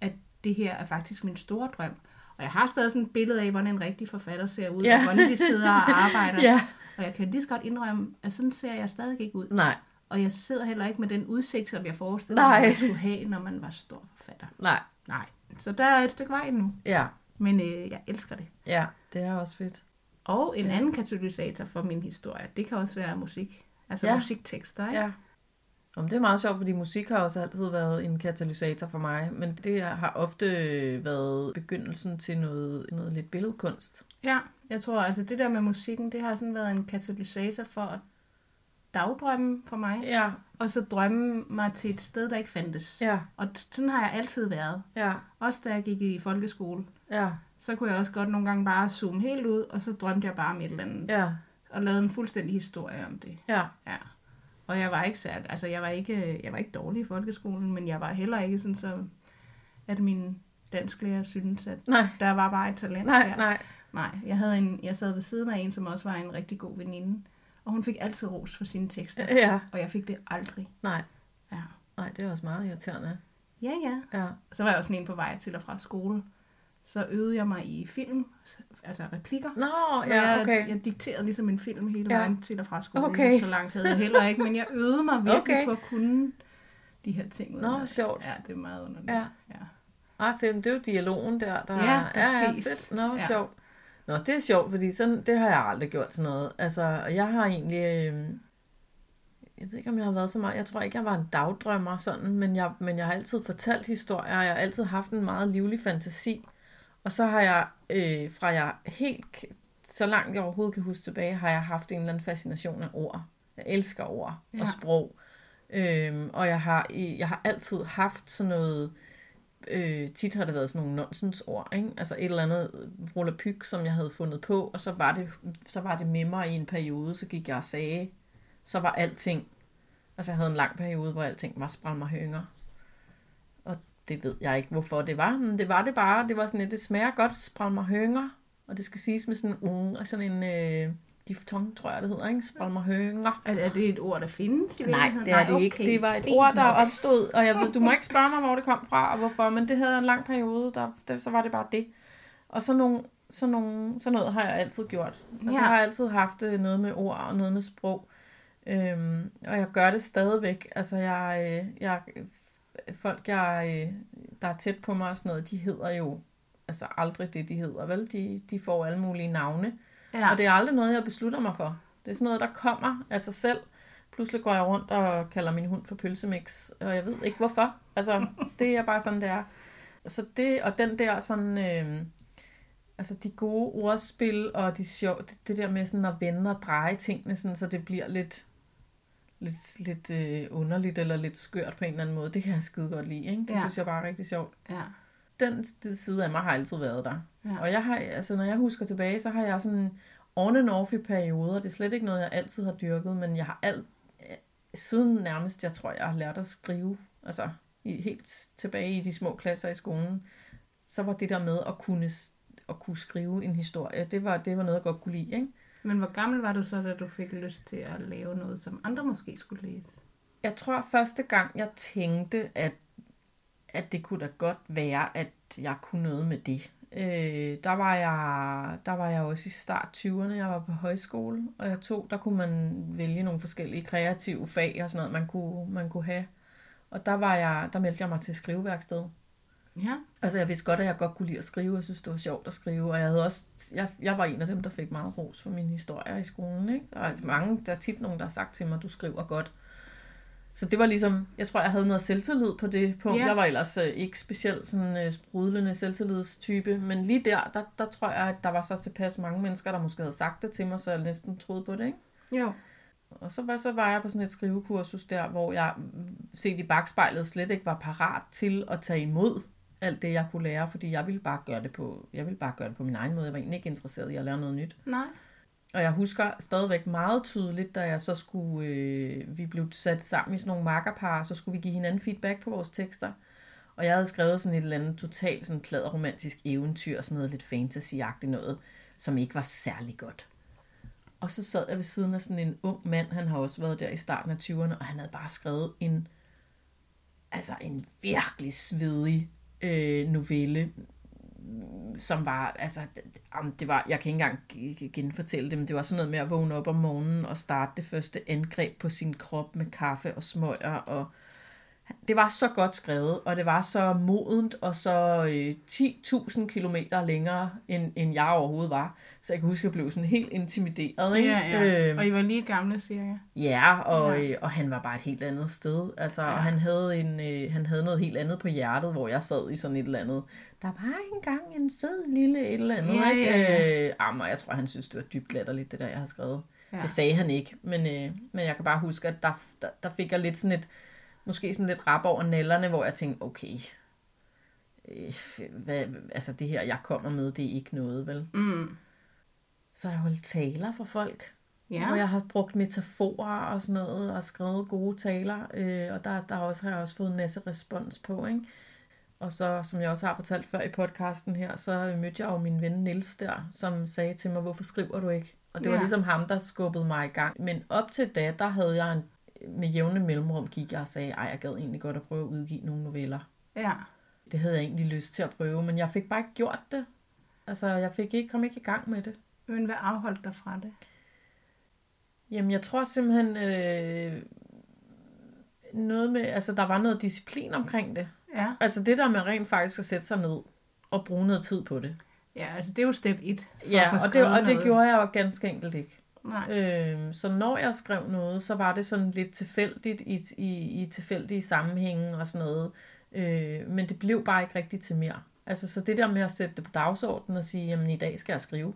at det her er faktisk min store drøm. Og jeg har stadig sådan et billede af, hvordan en rigtig forfatter ser ud, Ja. og hvordan de sidder og arbejder. Ja. Og jeg kan lige så godt indrømme, at sådan ser jeg stadig ikke ud. Nej. Og jeg sidder heller ikke med den udsigt, som jeg forestiller mig, man skulle have, når man var stor forfatter. Nej. Nej. Så der er et stykke vej endnu. Ja. Men øh, jeg elsker det. Ja, det er også fedt. Og en Ja. anden katalysator for min historie, det kan også være musik. Altså ja. musiktekster, ikke? Ja. Om det er meget sjovt, fordi musik har også altid været en katalysator for mig, men det har ofte været begyndelsen til noget, noget lidt billedkunst. ja. Jeg tror, altså det der med musikken, det har sådan været en katalysator for at dagdrømme for mig. Ja, Og så drømme mig til et sted, der ikke fandtes. ja, Og sådan har jeg altid været. ja, Også da jeg gik i folkeskole. ja, Så kunne jeg også godt nogle gange bare zoome helt ud, og så drømte jeg bare om et eller andet. ja, Og lavede en fuldstændig historie om det. ja, Ja. Og jeg var ikke særlig, altså jeg var ikke, jeg var ikke dårlig i folkeskolen, men jeg var heller ikke sådan så, at min dansklærer synes, at nej, der var bare et talent nej, der. nej, Nej, jeg, havde en, jeg sad ved siden af en, som også var en rigtig god veninde, og hun fik altid ros for sine tekster, ja, og jeg fik det aldrig. nej, Ja, nej, det er også meget irriterende. ja. ja. Ja, Så var jeg også sådan en på vej til og fra skole, så øvede jeg mig i film, altså replikker. Nå, så ja, jeg, okay. jeg dikterede ligesom en film hele Ja. vejen til og fra skole. Okay. Så langt havde jeg heller ikke, men jeg øvede mig virkelig Okay. på at kunne de her ting. Nå, udenad. sjovt. Ja, det er meget underligt. Ja. ja. Ej, fedt. Det er jo dialogen der. der Ja, ja, ja, præcis. fedt. Nå, Ja. sjovt. Nå, det er sjovt, fordi sådan, det har jeg aldrig gjort sådan noget. Altså, jeg har egentlig... Øh, jeg ved ikke, om jeg har været så meget... Jeg tror ikke, jeg var en dagdrømmer sådan, men jeg, men jeg har altid fortalt historier, og jeg har altid haft en meget livlig fantasi. Og så har jeg, øh, fra jeg helt... Så langt jeg overhovedet kan huske tilbage, har jeg haft en eller anden fascination af ord. Jeg elsker ord Ja. og sprog. Øhm, og jeg har, jeg har altid haft sådan noget øh, tit har det været sådan nogle nonsensord, ikke? Altså et eller andet volapyk, som jeg havde fundet på, og så var, det, så var det med mig i en periode, så gik jeg og sagde, så var alting, altså jeg havde en lang periode, hvor alting var spræl mig hønger. Og det ved jeg ikke, hvorfor det var, men det var det bare, det var sådan lidt, det smager godt, spræl mig hønger, og det skal siges med sådan en unge, og sådan en øh, diftong, tror jeg det hedder, ikke? Spræl mig hønger. Er, er det et ord, der findes i Nej, det er det ikke. Det var et ord, der opstod, og jeg ved, du må ikke spørge mig, hvor det kom fra og hvorfor, men det havde en lang periode, der, der, så var det bare det. Og så, nogle, så, nogle, så noget har jeg altid gjort. Altså, Ja. jeg har altid haft øh, noget med ord og noget med sprog. Øhm, og jeg gør det stadigvæk. Altså, jeg, øh, jeg, folk, jeg, øh, der er tæt på mig og sådan noget, de hedder jo altså aldrig det, de hedder, vel? De, de får alle mulige navne. Ja. Og det er aldrig noget, jeg beslutter mig for. Det er sådan noget, der kommer af sig selv. Pludselig går jeg rundt og kalder min hund for pølsemix, og jeg ved ikke hvorfor. Altså, det er bare sådan, det er. Så det, og den der sådan, øh, altså de gode ordspil, og de sjov, det, det der med sådan at vende og dreje tingene, sådan, så det bliver lidt, lidt, lidt øh, underligt, eller lidt skørt på en eller anden måde, det kan jeg skide godt lide, ikke? Det Ja. synes jeg bare er rigtig sjovt. ja. Den side af mig har altid været der. Ja. Og jeg har, altså når jeg husker tilbage, så har jeg sådan on and off i perioder. Det er slet ikke noget, jeg altid har dyrket, men jeg har alt, siden nærmest, jeg tror, jeg har lært at skrive, altså i, helt tilbage i de små klasser i skolen, så var det der med at kunne, at kunne skrive en historie, det var, det var noget, jeg godt kunne lide, ikke? Men hvor gammel var du så, da du fik lyst til at lave noget, som andre måske skulle læse? Jeg tror første gang, jeg tænkte, at, at det kunne da godt være, at jeg kunne noget med det. Øh, der, var jeg, der var jeg også i start 20'erne, jeg var på højskole, og jeg tog, der kunne man vælge nogle forskellige kreative fag og sådan noget, man kunne, man kunne have. Og der, var jeg, der meldte jeg mig til skriveværksted. Ja. Altså jeg vidste godt, at jeg godt kunne lide at skrive, jeg synes, det var sjovt at skrive, og jeg, havde også, jeg, jeg var en af dem, der fik meget ros for mine historier i skolen. Ikke? Der er altså mange, der er tit nogen, der har sagt til mig, du skriver godt. Så det var ligesom, jeg tror, jeg havde noget selvtillid på det punkt. Ja. Jeg var ellers øh, ikke specielt sådan øh, sprudlende selvtillidstype, men lige der, der, der tror jeg, at der var så tilpas mange mennesker, der måske havde sagt det til mig, så jeg næsten troede på det. Ikke? Jo. Og så var, så var jeg på sådan et skrivekursus der, hvor jeg set i bagspejlet slet ikke var parat til at tage imod alt det, jeg kunne lære, fordi jeg ville bare gøre det på, jeg ville bare gøre det på min egen måde. Jeg var egentlig ikke interesseret i at lære noget nyt. Nej. Og jeg husker stadigvæk meget tydeligt, da jeg så skulle, øh, vi blev sat sammen i sådan nogle makkerpar, så skulle vi give hinanden feedback på vores tekster. Og jeg havde skrevet sådan et eller andet totalt sådan pladeromantisk eventyr, sådan noget lidt fantasyagtigt noget, som ikke var særlig godt. Og så sad jeg ved siden af sådan en ung mand, han har også været der i starten af 20'erne, og han havde bare skrevet en, altså en virkelig svedig øh, novelle, som var, altså, det, det var, jeg kan ikke engang genfortælle det, men det var sådan noget med at vågne op om morgenen og starte det første angreb på sin krop med kaffe og smøger, og det var så godt skrevet, og det var så modent, og så øh, 10.000 kilometer længere, end, end jeg overhovedet var. Så jeg kan huske, at jeg blev sådan helt intimideret. Ikke? Ja, ja. Øhm, Og I var lige gamle, cirka? Ja, og, Ja. Øh, og han var bare et helt andet sted. Altså, ja. Og han havde, en, øh, han havde noget helt andet på hjertet, hvor jeg sad i sådan et eller andet. Der var engang en sød lille et eller andet. Ja, ikke? ja, ja. Øh, jamen, og jeg tror, han synes, det var dybt latterligt, det der, jeg havde skrevet. Ja. Det sagde han ikke, men, øh, men jeg kan bare huske, at der, der, der fik jeg lidt sådan et, måske sådan lidt rap over nallerne, hvor jeg tænkte, okay, øh, hvad, altså det her, jeg kommer med, det er ikke noget, vel? Mm. Så har jeg holdt taler for folk. Ja. Hvor jeg har brugt metaforer og sådan noget, og skrevet gode taler, øh, og der, der også, har jeg også fået en masse respons på, ikke? Og så, som jeg også har fortalt før i podcasten her, så mødte jeg jo min ven Nils der, som sagde til mig, hvorfor skriver du ikke? Og det var Ja. ligesom ham, der skubbede mig i gang. Men op til da, der havde jeg en, med jævne mellemrum gik jeg og sagde, ej, jeg gad egentlig godt at prøve at udgive nogle noveller. Ja. det havde jeg egentlig lyst til at prøve, men jeg fik bare ikke gjort det. Altså, jeg fik ikke, kom ikke i gang med det. Men hvad afholdt dig fra det? Jamen, jeg tror simpelthen, øh, noget med, altså, der var noget disciplin omkring det. Ja. Altså, det der med rent faktisk at sætte sig ned og bruge noget tid på det. Ja, altså det er jo step 1. Ja, og det, og det gjorde jeg jo ganske enkelt ikke. Nej. Øh, så når jeg skrev noget, så var det sådan lidt tilfældigt i, i, i tilfældige sammenhænge og sådan noget. Øh, men det blev bare ikke rigtigt til mere. Altså, så det der med at sætte det på dagsordenen og sige, jamen i dag skal jeg skrive.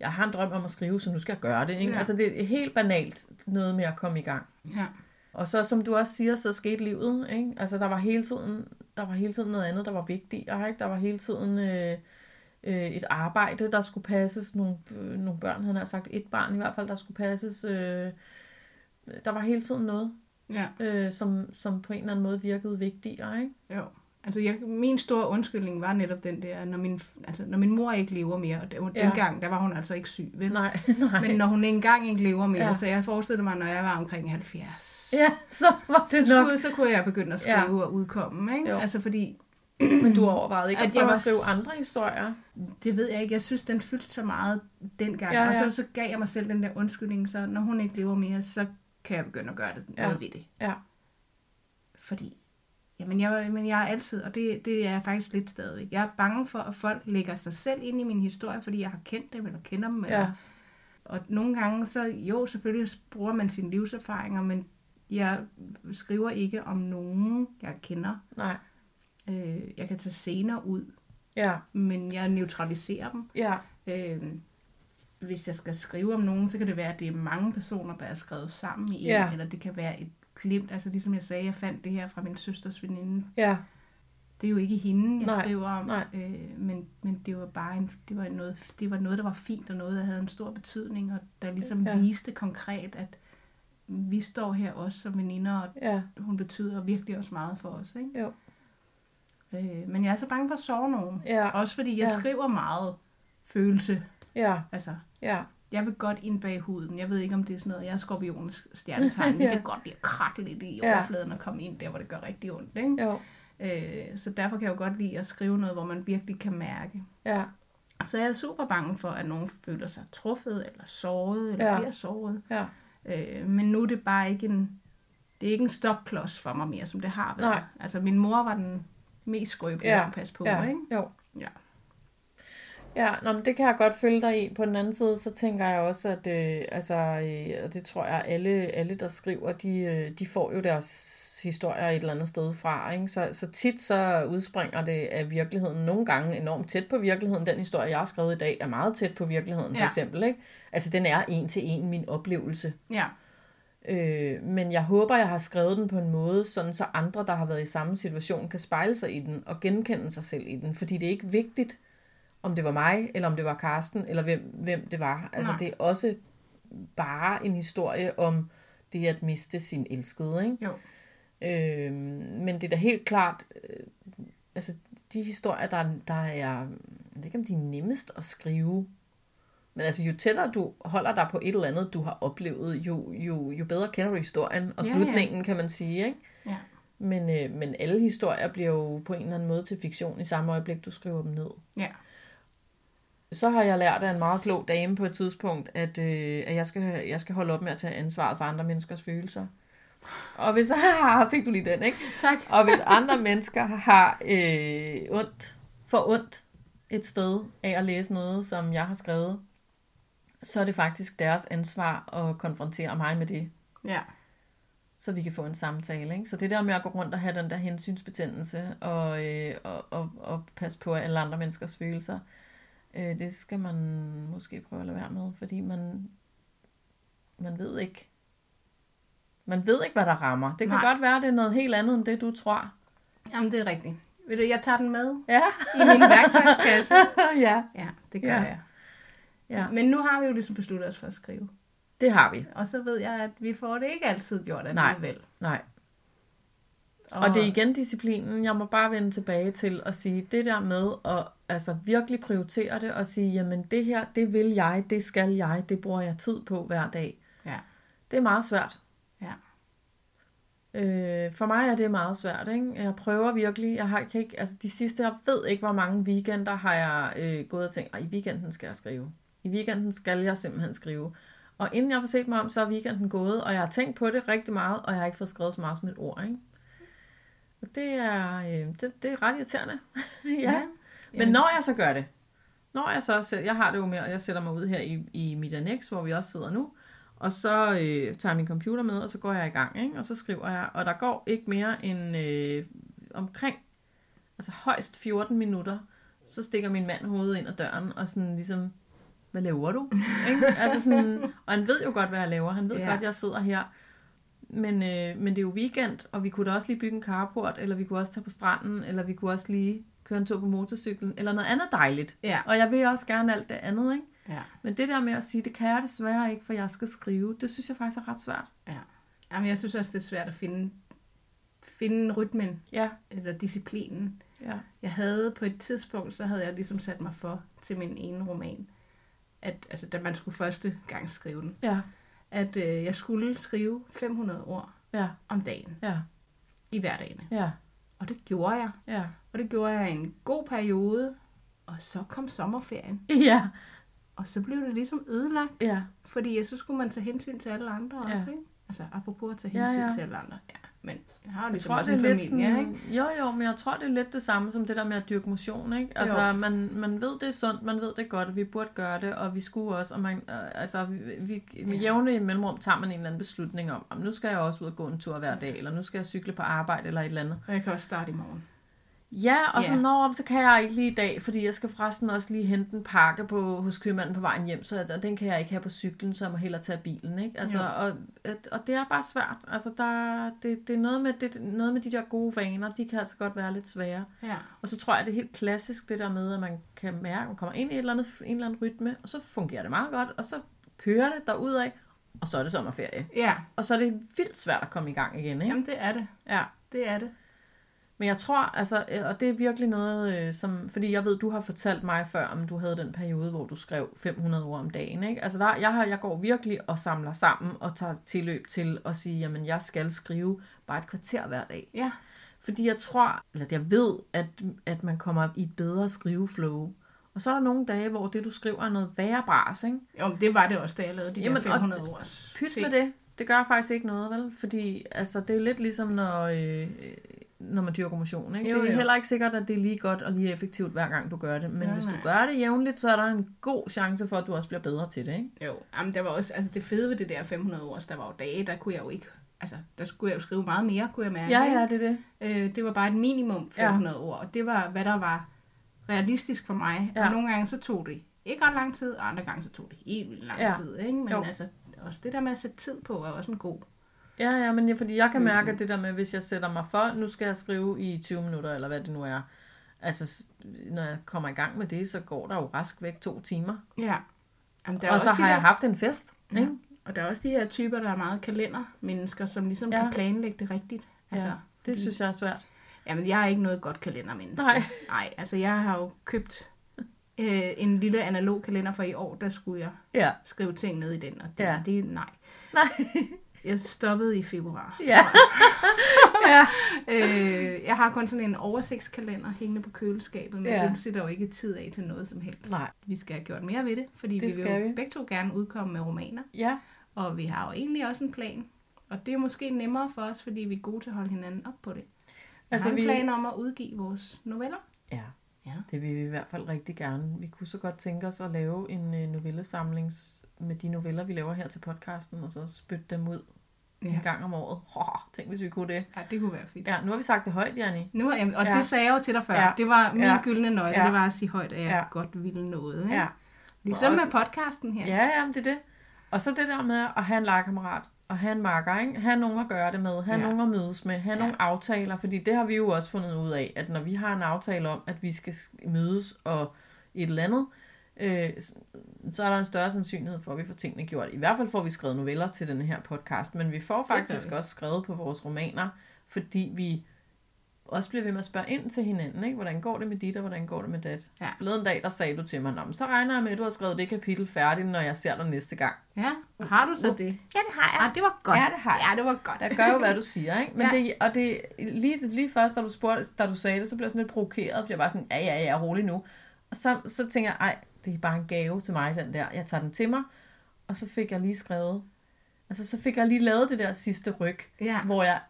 Jeg har en drøm om at skrive, så nu skal jeg gøre det. Ikke? Ja. Altså, det er helt banalt noget med at komme i gang. Ja. Og så, som du også siger, så skete livet. Ikke? Altså, der var hele tiden, der var hele tiden noget andet, der var vigtigere. Ikke? Der var hele tiden øh, øh, et arbejde, der skulle passes. Nogle, øh, nogle børn, han har sagt et barn i hvert fald, der skulle passes. Øh, der var hele tiden noget, Ja, øh, som, som på en eller anden måde virkede vigtigere. Ikke? jo. Altså, jeg, min store undskyldning var netop den der, når min, altså, når min mor ikke lever mere, og var Ja. dengang, der var hun altså ikke syg, vel? Nej, nej. Men når hun ikke engang ikke lever mere, Ja. så jeg forestillede mig, når jeg var omkring 70, Ja, så var så, det nok. skulle, så kunne jeg begynde at skrive ja. og udkomme, ikke? Jo. Altså, fordi, Men du overvejede ikke at, At prøve at skrive andre historier? det ved jeg ikke, jeg synes, den fyldte så meget dengang, Ja, ja, ja. ja. og så, så gav jeg mig selv den der undskyldning, så når hun ikke lever mere, så kan jeg begynde at gøre det, Ja. noget ved det. Ja. Fordi, jamen jeg, men jeg er altid, og det, det er jeg faktisk lidt stadigvæk, jeg er bange for, at folk lægger sig selv ind i min historie, fordi jeg har kendt dem, eller kender dem, eller, Ja. og nogle gange, så jo, selvfølgelig bruger man sine livserfaringer, men jeg skriver ikke om nogen, jeg kender. Nej. Øh, jeg kan tage scener ud, Ja. men jeg neutraliserer dem. Ja. Øh, hvis jeg skal skrive om nogen, så kan det være, at det er mange personer, der er skrevet sammen i en, Ja. eller det kan være et glimt. Altså ligesom jeg sagde, jeg fandt det her fra min søsters veninde. Ja. Det er jo ikke hende, jeg Nej, skriver om, nej. Øh, men, men det var bare en, det var noget, det var noget, der var fint, og noget, der havde en stor betydning, og der ligesom ja. viste konkret, at vi står her også som veninder, og Ja. hun betyder virkelig også meget for os. Ikke? Jo. Øh, men jeg er så bange for at sove nogen. Ja. Også fordi jeg Ja. skriver meget følelse. Ja. Altså, Ja. jeg vil godt ind bag huden. Jeg ved ikke, om det er sådan noget. Jeg er skorpionens stjernetegn. Vi Ja. kan godt lide at krakke lidt i Ja. overfladen og komme ind der, hvor det gør rigtig ondt. Ikke? Jo. Øh, så derfor kan jeg jo godt lide at skrive noget, hvor man virkelig kan mærke. Ja. Så jeg er super bange for, at nogen føler sig truffet, eller såret, eller ja. bliver såret. Ja. Øh, men nu er det bare ikke en, det er ikke en stopklods for mig mere, som det har været. Nej. Altså min mor var den mest skrøbelige, Ja. skulle passe på. Ja. Ikke? Jo. Ja. Ja, nå, men det kan jeg godt følge dig i. På den anden side, så tænker jeg også, at øh, altså, øh, og det tror jeg, alle, alle der skriver, de, øh, de får jo deres historier et eller andet sted fra. Ikke? Så, så tit så udspringer det af virkeligheden. Nogle gange enormt tæt på virkeligheden. Den historie, jeg har skrevet i dag, er meget tæt på virkeligheden, for Ja. eksempel. Ikke? Altså, den er en til en min oplevelse. Ja. Øh, men jeg håber, jeg har skrevet den på en måde, sådan så andre, der har været i samme situation, kan spejle sig i den og genkende sig selv i den. Fordi det er ikke vigtigt, om det var mig, eller om det var Karsten, eller hvem, hvem det var. Altså, Nej. det er også bare en historie om det at miste sin elskede. Ikke? Jo. Øh, men det er da helt klart, øh, altså de historier, der, der er, jeg ved ikke om de er nemmest at skrive, men altså jo tættere du holder dig på et eller andet, du har oplevet, jo, jo, jo bedre kender du historien og Ja, ja. slutningen, kan man sige. Ikke? Ja. Men, øh, men alle historier bliver jo på en eller anden måde til fiktion i samme øjeblik, du skriver dem ned. Ja. Så har jeg lært af en meget klog dame på et tidspunkt, at, øh, at jeg, skal, jeg skal holde op med at tage ansvaret for andre menneskers følelser. Og hvis ah, fik du lige den, ikke? Tak. Og hvis andre mennesker har øh, ondt, for ondt et sted af at læse noget, som jeg har skrevet, så er det faktisk deres ansvar at konfrontere mig med det, Ja. så vi kan få en samtale. Ikke? Så det der med at gå rundt og have den der hensynsbetændelse og, øh, og, og, og passe på alle andre menneskers følelser, øh, det skal man måske prøve at lade være med, fordi man, man ved ikke, man ved ikke, hvad der rammer. Det kan Nej. godt være, det er noget helt andet end det, du tror. Jamen, det er rigtigt. Ved du, jeg tager den med Ja, i min værktøjskasse. ja. Ja, det gør Ja. jeg. Ja, Men nu har vi jo ligesom besluttet os for at skrive. det har vi. Og så ved jeg, at vi får det ikke altid gjort Nej. alligevel. Nej. Og det er igen disciplinen. Jeg må bare vende tilbage til at sige det der med at altså virkelig prioritere det og sige, jamen det her, det vil jeg, det skal jeg, det bruger jeg tid på hver dag. Ja. Det er meget svært. Ja. Øh, for mig er det meget svært, ikke? Jeg prøver virkelig, jeg har kan ikke, altså de sidste, jeg ved ikke, hvor mange weekender har jeg øh, gået og tænkt, i weekenden skal jeg skrive. I weekenden skal jeg simpelthen skrive. Og inden jeg får set mig om, så er weekenden gået, og jeg har tænkt på det rigtig meget, og jeg har ikke fået skrevet så meget som et ord, ikke? Og det er, øh, det, det er ret irriterende. ja. ja. Men når jeg så gør det, når jeg så, jeg har det jo med, at jeg sætter mig ud her i, i mit annex, hvor vi også sidder nu, og så øh, tager jeg min computer med, og så går jeg i gang, ikke? og så skriver jeg, og der går ikke mere end øh, omkring, altså højst 14 minutter, så stikker min mand hovedet ind ad døren, og sådan ligesom, hvad laver du? ikke? Altså sådan, og han ved jo godt, hvad jeg laver, han ved ja. godt, at jeg sidder her, men, øh, men det er jo weekend, og vi kunne da også lige bygge en carport, eller vi kunne også tage på stranden, eller vi kunne også lige køre en tur på motorcyklen, eller noget andet dejligt. Ja. Og jeg vil også gerne alt det andet, ikke? Ja. Men det der med at sige, det kan jeg desværre ikke, for jeg skal skrive, det synes jeg faktisk er ret svært. Ja. Jamen, jeg synes også, det er svært at finde, finde rytmen, Ja, eller disciplinen. ja, Jeg havde på et tidspunkt, så havde jeg ligesom sat mig for til min ene roman, at altså, da man skulle første gang skrive den, ja, at øh, jeg skulle skrive 500 ord ja, om dagen ja, i hverdagene. ja, Og det gjorde jeg. ja. Og det gjorde jeg i en god periode. Og så kom sommerferien. Ja, Og så blev det ligesom ødelagt. ja, Fordi så skulle man tage hensyn til alle andre Ja. også, ikke? Altså apropos at tage Ja, hensyn ja. til alle andre. Ja, men jeg har jo jeg ligesom tror, også det er en lidt familie, sådan, ikke? jo, jo, men jeg tror, det er lidt det samme som det der med at dyrke motion, ikke? Altså, Jo. man, man ved, det er sundt, man ved, det er godt, og vi burde gøre det, og vi skulle også, og man, øh, altså, vi, vi, med jævne mellemrum tager man en eller anden beslutning om, om, nu skal jeg også ud og gå en tur hver dag, eller nu skal jeg cykle på arbejde, eller et eller andet. Og jeg kan også starte i morgen. Ja, og så Ja. når så kan jeg ikke lige i dag, fordi jeg skal forresten også lige hente en pakke på, hos købmanden på vejen hjem, så og den kan jeg ikke have på cyklen, så jeg må hellere tage bilen, ikke? Altså, og, og det er bare svært. Altså, der, det, det er noget med, det, noget med de der gode vaner, de kan altså godt være lidt svære. Ja. Og så tror jeg, det er helt klassisk, det der med, at man kan mærke, at man kommer ind i et eller andet, en eller anden rytme, og så fungerer det meget godt, og så kører det derudad, og så er det sommerferie. Ja, Og så er det vildt svært at komme i gang igen, ikke? jamen det er det. Ja. Det er det. Men jeg tror, altså, øh, og det er virkelig noget, øh, som, fordi jeg ved, du har fortalt mig før, om du havde den periode, hvor du skrev 500 ord om dagen, ikke? Altså, der, jeg, har, jeg går virkelig og samler sammen og tager tilløb til at sige, jamen, jeg skal skrive bare et kvarter hver dag. Ja. Fordi jeg tror, eller jeg ved, at, at man kommer i et bedre skriveflow. Og så er der nogle dage, hvor det, du skriver, er noget værre bras, ikke? Jo, det var det også, da jeg lavede de Jamen, der og 500 ord. Pyt med det. Det gør faktisk ikke noget, vel? Fordi altså, det er lidt ligesom, når, øh, når man dyrker motion. Ikke? Jo, det er jo. heller ikke sikkert, at det er lige godt og lige effektivt, hver gang du gør det. Men Nej, hvis du nej. gør det jævnligt, så er der en god chance for, at du også bliver bedre til det. Ikke? Jo, jamen, der var også, altså det fede ved det der 500 ord, der var jo dage, der kunne jeg jo ikke, altså der skulle jeg jo skrive meget mere, kunne jeg mærke. Ja, ja, det er det. Øh, det var bare et minimum 500 ja. ord, og det var, hvad der var realistisk for mig. Ja. Og nogle gange så tog det ikke ret lang tid, og andre gange så tog det helt vildt lang Ja. tid. Ikke? Men Jo. altså, også det der med at sætte tid på, er også en god. Ja, ja, men jeg, fordi jeg kan mærke, at det der med, hvis jeg sætter mig for, nu skal jeg skrive i 20 minutter, eller hvad det nu er. Altså, når jeg kommer i gang med det, så går der jo rask væk to timer. Ja. Jamen, der er Og så også de har der, jeg haft en fest. Ja. Ikke? Og der er også de her typer, der er meget kalendermennesker, som ligesom Ja. ja. kan planlægge det rigtigt. Altså, Ja, det synes jeg er svært. Jamen, jeg er ikke noget godt kalendermenneske. Nej. Nej, altså jeg har jo købt øh, en lille analog kalender for i år, der skulle jeg Ja. skrive ting ned i den, og det, Ja. ja. det nej. Nej. Jeg stoppede i februar. Ja. ja. Øh, jeg har kun sådan en oversigtskalender hængende på køleskabet, men Ja. den sætter jo ikke tid af til noget som helst. Nej. Vi skal have gjort mere ved det, fordi Det vi vil jo vi. begge to gerne udkomme med romaner, Ja. og vi har jo egentlig også en plan. Og det er måske nemmere for os, fordi vi er gode til at holde hinanden op på det. Altså, Altså, har en vi- plan om at udgive vores noveller. Ja. Ja. Det vil vi i hvert fald rigtig gerne. Vi kunne så godt tænke os at lave en øh, novellesamling med de noveller, vi laver her til podcasten, og så spytte dem ud ja. en gang om året. Oh, tænk, hvis vi kunne det. ja, det kunne være fedt. Ja, nu har vi sagt det højt, Janni. Nu, jamen, og Ja. det sagde jeg jo til dig før. Ja. Det var min Ja. gyldne nøgle, Ja. det var at sige højt, at jeg Ja. godt ville noget. Ikke? Ja. Ligesom Også- med podcasten her. Ja, ja, det er det. Og så det der med at have en legekammerat, og have en makker, ikke? have nogen at gøre det med, have ja. Nogen at mødes med, have ja. Nogle aftaler, fordi det har vi jo også fundet ud af, at når vi har en aftale om, at vi skal mødes og et eller andet, øh, så er der en større sandsynlighed for, at vi får tingene gjort. I hvert fald får vi skrevet noveller til den her podcast, men vi får faktisk også skrevet på vores romaner, fordi vi også bliver ved med at spørge ind til hinanden, ikke? hvordan går det med dit, og hvordan går det med dat. Ja. Forleden dag, der sagde du til mig, "Nå, men så regner jeg med, at du har skrevet det kapitel færdigt, når jeg ser dig næste gang. Ja, og har du så det? Ja, det har Ah, det var godt. Ja, det har jeg. Ja, det var godt. Jeg gør jo, hvad du siger, ikke? Men ja. det, og det, lige, lige først, da du, spurgte, da du sagde det, så blev jeg sådan lidt provokeret, fordi jeg var sådan, ja, ja, ja, rolig nu. Og så, så tænker jeg, ej, det er bare en gave til mig, den der. Jeg tager den til mig, og så fik jeg lige skrevet, altså så fik jeg lige lavet det der sidste ryg, Ja. hvor jeg,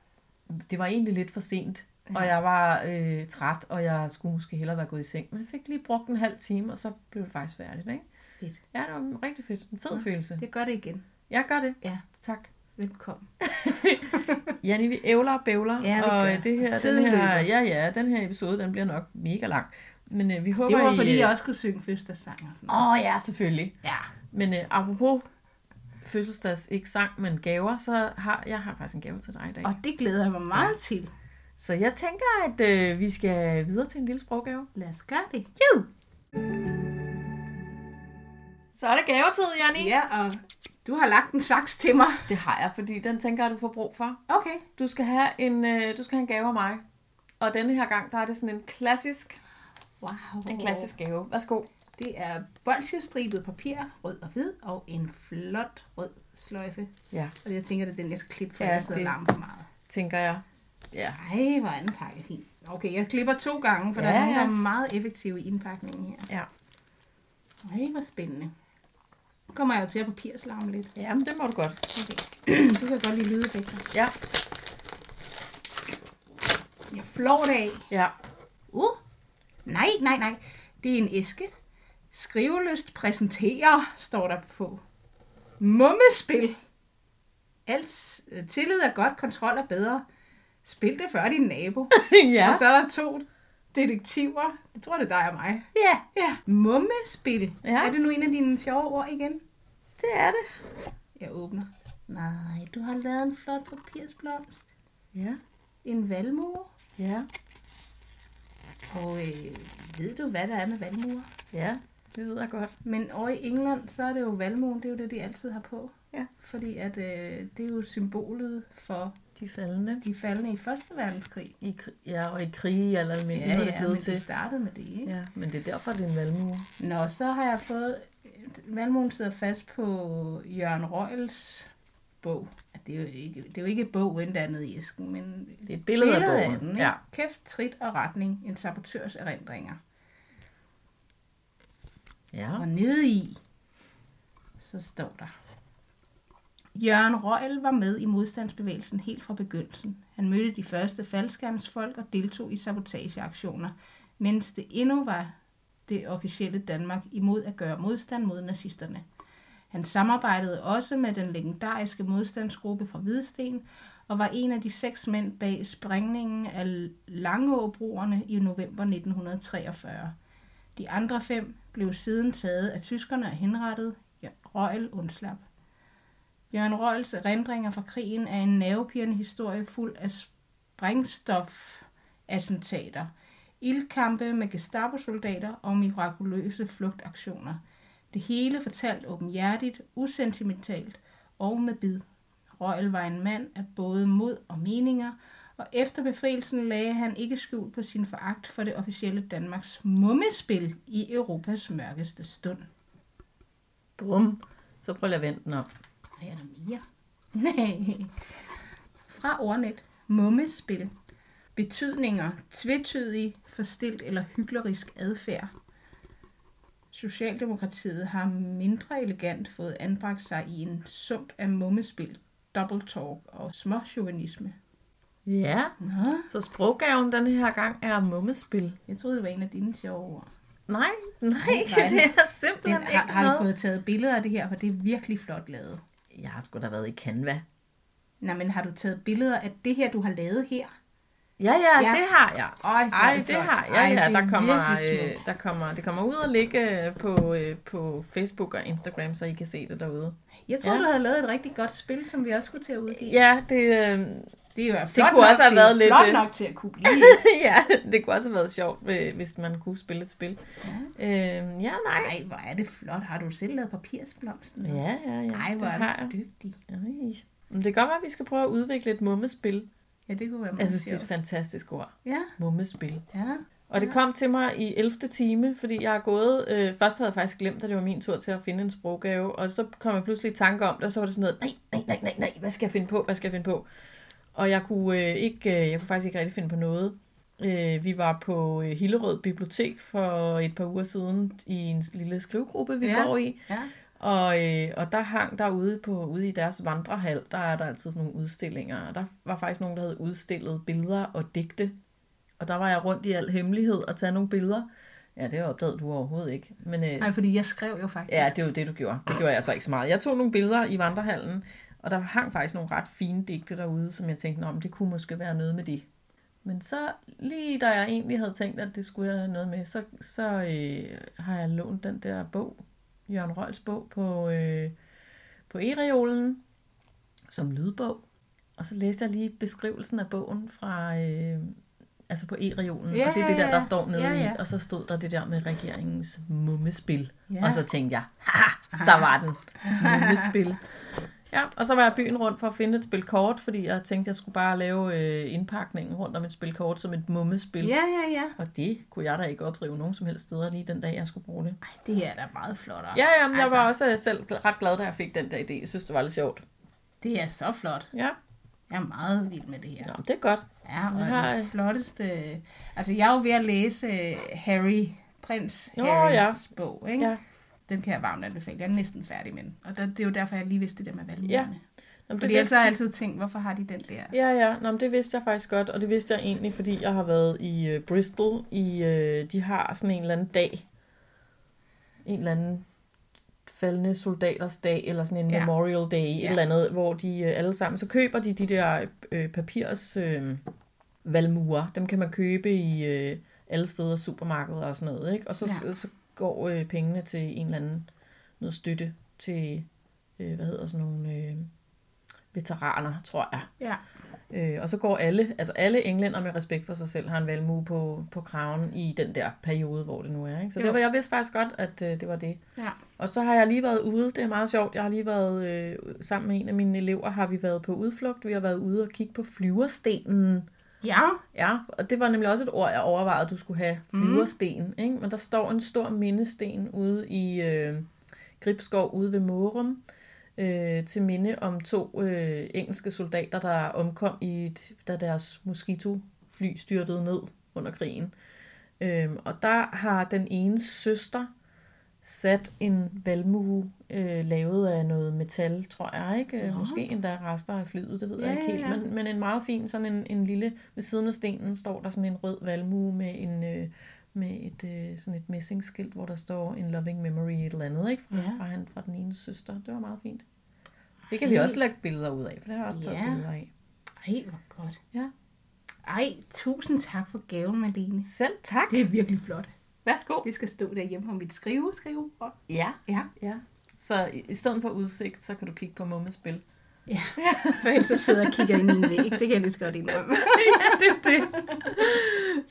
det var egentlig lidt for sent, og jeg var øh, træt, og jeg skulle måske hellere være gået i seng, men jeg fik lige brugt en halv time, og så blev det faktisk færdigt, ikke? Fedt. Ja, det var rigtig fedt. En fed følelse. Det gør det igen. Jeg gør det. Ja, Tak. velkommen. Janni, vi ævler og bævler, Ja, og gør. det her, den her, ja, ja, den her episode, den bliver nok mega lang. Men øh, vi håber, Det var I, fordi, øh, jeg også skulle synge fødselsdagssang og sådan. Åh oh, ja, selvfølgelig. Ja. Men øh, apropos fødselsdags, ikke sang, men gaver, så har jeg har faktisk en gave til dig i dag. Og det glæder jeg mig meget til. Så jeg tænker, at øh, vi skal videre til en lille sproggave. Lad os gøre det. Jo! Så er det gavetid, Janni. Ja, og du har lagt en saks til mig. Det har jeg, fordi den tænker jeg, du får brug for. Okay. Du skal have en, øh, du skal have en gave af mig. Og denne her gang, der er det sådan en klassisk, Wow. en klassisk gave. Værsgo. Det er bolsjestribet papir, rød og hvid, og en flot rød sløjfe. Ja, Og jeg tænker, det er den, jeg skal klippe, for Ja, ja, jeg sidder larm for meget. tænker jeg. Ja. Ej, hvor er den pakke fin. Okay, jeg klipper to gange, for Ja, der er nogen, der ja. er meget effektive i indpakningen her. Ja. Ej, hvor spændende. Nu kommer jeg jo til at papirslarme lidt. Jamen, det må du godt. Okay. Du kan godt lide lydeffekter. Ja. Jeg flår det af. Ja. Uh, nej, nej, nej. Det er en æske. Skriveløst præsenterer, står der på. Mummespil. Alt øh, tillid er godt, kontrol er bedre. Spil det før din nabo. ja. Og så er der to detektiver. Jeg tror, det er dig og mig. Ja, Ja. Mummespil. Ja. Er det nu en af dine sjove ord igen? det er det. Jeg åbner. Nej, du har lavet en flot papirsblomst. Ja. En valmue. Ja. Og øh, ved du, hvad der er med valmuer? Ja, det ved jeg godt. Men over i England, så er det jo valmuen, det er jo det, de altid har på. Ja. Fordi at, øh, det er jo symbolet for De faldende. de faldende i Første Verdenskrig. I, ja, og i krige i al almindelighed ja, er det blevet men til. det startede med det, ikke? Ja. Ja, men det er derfor, det er en valmue. Nå, så har jeg fået... Valmuen sidder fast på Jørgen Røgels bog. Det er, jo ikke, det er jo ikke bog endda andet i æsken, men Det er et billede, af billedet bogen. af den. Ikke? Ja. Kæft, trit og retning. En sabotørs erindringer. ja. Og nede i, så står der. Jørgen Røgel var med i modstandsbevægelsen helt fra begyndelsen. Han mødte de første faldskærmsfolk og deltog i sabotageaktioner, mens det endnu var det officielle Danmark imod at gøre modstand mod nazisterne. Han samarbejdede også med den legendariske modstandsgruppe fra Hvidsten og var en af de seks mænd bag sprængningen af Langeåbroerne i november 1943. De andre fem blev siden taget af tyskerne og henrettet. Røgel undslap. Jørgen Røgels erindringer fra krigen er en nervepirrende historie fuld af sprængstofattentater, ildkampe med Gestapo-soldater og mirakuløse flugtaktioner. Det hele fortalt åbenhjertigt, usentimentalt og med bid. Røgel var en mand af både mod og meninger, og efter befrielsen lagde han ikke skjul på sin foragt for det officielle Danmarks mummespil i Europas mørkeste stund. Bum. Så prøv at vente den op. Ej, er der mere? Nej. Fra ordnet. Mummespil. Betydninger. Tvetydig, forstilt eller hyklerisk adfærd. Socialdemokratiet har mindre elegant fået anbragt sig i en sump af mummespil, double talk og småchauvinisme. Ja. Nå, Så sproggaven den her gang er mummespil. jeg troede, det var en af dine sjove ord. Nej, nej, nej. det er Den, simpelthen har, ikke har noget. du fået taget billeder af det her, for det er virkelig flot lavet. Jeg har sgu da været i Canva. Nej, men har du taget billeder af det her, du har lavet her? Ja, ja, Ja. det har jeg. Ej, er Ej, det det har jeg. Ej, Ja, ja, det er der kommer, øh, der kommer, det kommer ud og ligge på, øh, på Facebook og Instagram, så I kan se det derude. Jeg troede, Ja. du havde lavet et rigtig godt spil, som vi også skulle til at udgive. Ja, det, øh, Det, er jo flot kunne nok også have været lidt, flot øh, nok til at kunne blive. ja, det kunne også have været sjovt, øh, hvis man kunne spille et spil. Ja, øh, ja nej. Nej, hvor er det flot. Har du selv lavet papirsblomsten? Ja, ja, ja. Nej, hvor det er du dygtig. Ej. Men det kan godt være, at vi skal prøve at udvikle et mummespil. Ja, det kunne være meget Jeg synes, det er et fantastisk ord. Ja, Mummespil. ja. Og det kom til mig i 11. time, fordi jeg er gået... Øh, først havde jeg faktisk glemt, at det var min tur til at finde en sproggave, og så kom jeg pludselig i tanke om det, og så var det sådan noget, nej, nej, nej, nej, nej, hvad skal jeg finde på, hvad skal jeg finde på? Og jeg kunne, øh, ikke, øh, jeg kunne faktisk ikke rigtig finde på noget. Øh, vi var på øh, Hillerød Bibliotek for et par uger siden i en lille skrivegruppe, vi Ja. går i. Ja. Og, øh, og der hang derude på, ude i deres vandrehal, der er der altid sådan nogle udstillinger. Og der var faktisk nogen, der havde udstillet billeder og digte. Og der var jeg rundt i al hemmelighed og tage nogle billeder. Ja, det opdagede du overhovedet ikke. Men øh, Nej, fordi jeg skrev jo faktisk. ja, det var det, du gjorde. Det gjorde jeg så ikke så meget. Jeg tog nogle billeder i vandrehallen, og der hang faktisk nogle ret fine digte derude, som jeg tænkte, om det kunne måske være noget med det. Men så lige da jeg egentlig havde tænkt, at det skulle have noget med, så, så øh, har jeg lånt den der bog, Jørgen Røls bog, på, øh, på e-reolen som lydbog. Og så læste jeg lige beskrivelsen af bogen fra, øh, altså på e-reolen, Ja, og det er det der, der står nede Ja, ja. i, og så stod der det der med regeringens mummespil. Ja. Og så tænkte jeg, haha, der var den. Mummespil. Ja, og så var jeg byen rundt for at finde et spil kort, fordi jeg tænkte, jeg skulle bare lave øh, indpakningen rundt om et spil kort som et mummespil. Ja, ja, ja. Og det kunne jeg da ikke opdrive nogen som helst steder lige den dag, jeg skulle bruge det. Ej, det er da meget flottere. Ja, ja, men jeg Altså. var også øh, selv ret glad, da jeg fik den der idé. Jeg synes, det var lidt sjovt. Det er så flot. Ja, Jeg er meget vild med det her. Nå, det er godt. Ja, og Jeg har- det flotteste... Altså, jeg er jo ved at læse øh, Harry, prins Harrys ja. bog, ikke? Ja. Den kan jeg varmt anbefale. Jeg er næsten færdig med den. Og der, det er jo derfor, jeg lige vidste det der med valgmurene. Ja. Jamen, Fordi det jeg så altid tænkt, hvorfor har de den der? Ja, ja, Nå, men det vidste jeg faktisk godt, og det vidste jeg egentlig, fordi jeg har været i øh, Bristol. I, øh, de har sådan en eller anden dag, en eller anden faldende soldaters dag, eller sådan en Ja. Memorial Day, et Ja. eller andet, hvor de øh, alle sammen, så køber de de der øh, papirs øh, valmuer. Dem kan man købe i øh, alle steder, supermarkeder og sådan noget, ikke? Og så, Ja. så, så går øh, pengene til en eller anden noget støtte til, øh, hvad hedder sådan nogle øh, veteraner, tror jeg. Ja. Øh, og så går alle, altså alle englænder med respekt for sig selv, har en valmue på, på kraven i den der periode, hvor det nu er. Ikke? Så Jo. det var, jeg vidste faktisk godt, at øh, det var det. Ja. Og så har jeg lige været ude, det er meget sjovt, jeg har lige været øh, sammen med en af mine elever, har vi været på udflugt, vi har været ude og kigge på flyverstenen. Ja. Ja, og det var nemlig også et ord, jeg overvejede, at du skulle have flyversten. Ikke? Men der står en stor mindesten ude i øh, Gribskov ude ved Mårum, øh, til minde om to øh, engelske soldater, der omkom, i et, da deres Mosquito-fly styrtede ned under krigen. Øh, og der har den ene søster sat en valmue øh, lavet af noget metal, tror jeg, ikke? Nå. Måske endda rester af flyet, det ved Ja, jeg ikke helt. ja. Men, men en meget fin, sådan en, en lille, ved siden af stenen står der sådan en rød valmue med en... Øh, med et, øh, sådan et messingskilt, hvor der står en loving memory et eller andet, ikke? Fra, Ja. fra, han, fra den ene søster. Det var meget fint. Det kan vi Ej. også lægge billeder ud af, for det har jeg også taget Ja. billeder af. Ej, hvor godt. Ja. Ej, tusind tak for gaven, Malene. Selv tak. Det er virkelig flot. Værsgo. Det skal stå derhjemme på mit skrive, skrive. Ja. Ja. ja. Så i, stedet for udsigt, så kan du kigge på mummespil. Ja, for ellers så sidder jeg og kigger ind i en væg. Det kan jeg lige så godt indrømme. ja, det er det.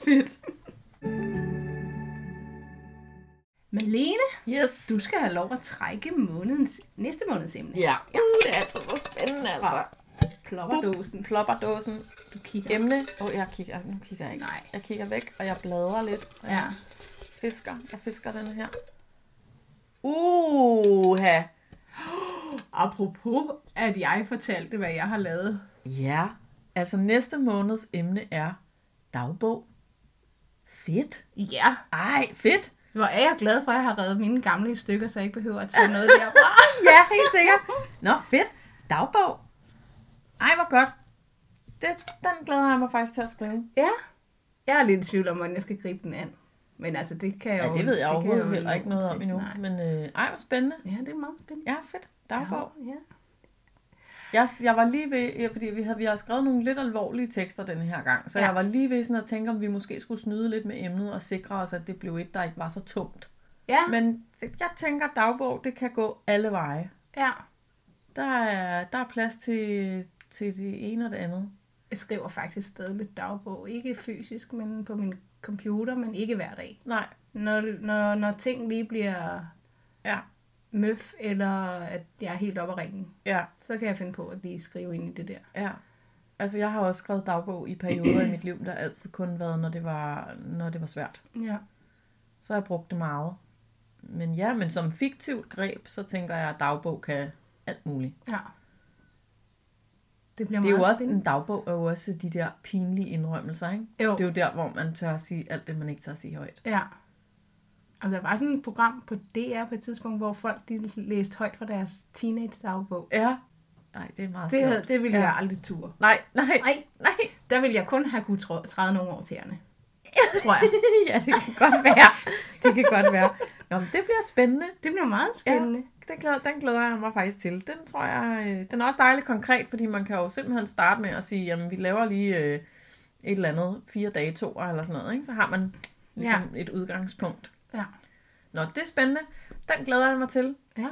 Fedt. Malene, Yes. du skal have lov at trække månedens, næste måneds emne. Ja. Uh, det er altid så spændende, altså. Klopperdåsen. Plopperdåsen. Du kigger. Emne. Åh, oh, jeg kigger. Nu kigger jeg ikke. Nej. Jeg kigger væk, og jeg bladrer lidt. Ja. Fisker. Jeg fisker den her. Uha. Apropos, at jeg fortalte, hvad jeg har lavet. Ja. Altså næste måneds emne er dagbog. Fedt. Ja, Ej, fedt. hvor er jeg glad for, at jeg har reddet mine gamle stykker, så jeg ikke behøver at tage noget derfra. Ja, helt sikkert. Nå, fedt. Dagbog. Ej, hvor godt. Det, den glæder jeg mig faktisk til at skrive. Ja, jeg er lidt i tvivl om, hvordan jeg skal gribe den an. Men altså, det kan jeg Ja, jo... det ved jeg overhovedet jo heller ikke noget om endnu. Nej. Men øh, ej, hvor spændende. Ja, det er meget spændende. Ja, fedt. Dagbog. Ja. Jeg, jeg var lige ved, ja, fordi vi har, vi har skrevet nogle lidt alvorlige tekster denne her gang, så Ja. ja. jeg var lige ved sådan at tænke, om vi måske skulle snyde lidt med emnet og sikre os, at det blev et, der ikke var så tungt. Ja, Men jeg tænker, dagbog, det kan gå alle veje. ja. Der er, der er plads til, til det ene og det andet. Jeg skriver faktisk stadig lidt dagbog. Ikke fysisk, men på min computer, men ikke hver dag. Nej, Når, når, når ting lige bliver ja, møf, eller at jeg er helt oppe at ringe, ja, så kan jeg finde på at lige skrive ind i det der. ja. Altså, jeg har også skrevet dagbog i perioder i mit liv, der altid kun været, når det var, når det var svært. Ja. Så har jeg brugt det meget. Men ja, men som fiktivt greb, så tænker jeg, at dagbog kan alt muligt. ja. Det bliver Det er jo også, spændende. en dagbog er jo også de der pinlige indrømmelser, ikke? Jo. Det er jo der, hvor man tør at sige alt det, man ikke tør at sige højt. Ja. Og der var sådan et program på DR på et tidspunkt, hvor folk de læste højt fra deres teenage-dagbog. Ja. Nej, det er meget Det, sjovt. havde, det ville Ja. jeg aldrig ture. Nej, nej, Nej, nej. der ville jeg kun have kunne træde nogle år tæerne. Tror jeg. ja, det kan godt være. Det kan godt være. Nå, men det bliver spændende. Det bliver meget spændende. Den glæder, den glæder jeg mig faktisk til. Den tror jeg, øh, den er også dejligt konkret, fordi man kan jo simpelthen starte med at sige, jamen vi laver lige øh, et eller andet, fire dage, to eller sådan noget, ikke? Så har man ligesom ja. et udgangspunkt. Ja. Nå, det er spændende. Den glæder jeg mig til. ja.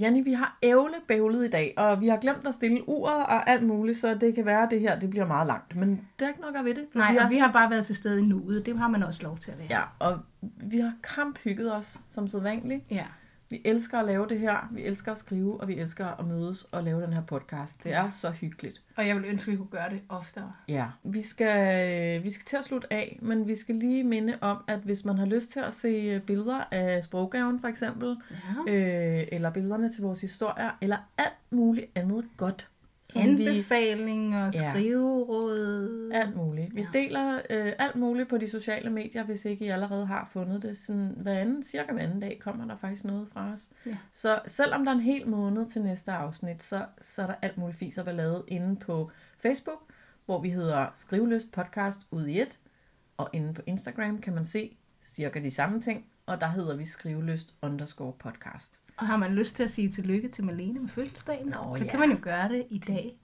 Janni, vi har ævle bævlet i dag, og vi har glemt at stille uret og alt muligt, så det kan være, at det her det bliver meget langt. Men der er ikke nok at ved det. for Nej, vi og har vi har bare været til stede i nuet. Det har man også lov til at være. Ja, og vi har kamphygget os som sædvanligt. ja. Vi elsker at lave det her, vi elsker at skrive, og vi elsker at mødes og lave den her podcast. Det er så hyggeligt. Og jeg vil ønske, at vi kunne gøre det oftere. Ja. Vi skal, vi skal til at slutte af, men vi skal lige minde om, at hvis man har lyst til at se billeder af sproggaven for eksempel, Ja. øh, eller billederne til vores historier, eller alt muligt andet godt, som vi Anbefalinger, Ja. skriveråd. Alt muligt. Vi Ja. deler øh, alt muligt på de sociale medier, hvis ikke I allerede har fundet det. Sådan, hver anden, cirka hver anden dag kommer der faktisk noget fra os. Ja. Så selvom der er en hel måned til næste afsnit, så, så er der alt muligt fis og ballade inde på Facebook, hvor vi hedder Skriveløst Podcast ud i et. Og inde på Instagram kan man se cirka de samme ting, og der hedder vi Skriveløst underscore podcast. Og har man lyst til at sige tillykke til Malene med fødselsdagen, Nå, så ja. kan man jo gøre det i dag.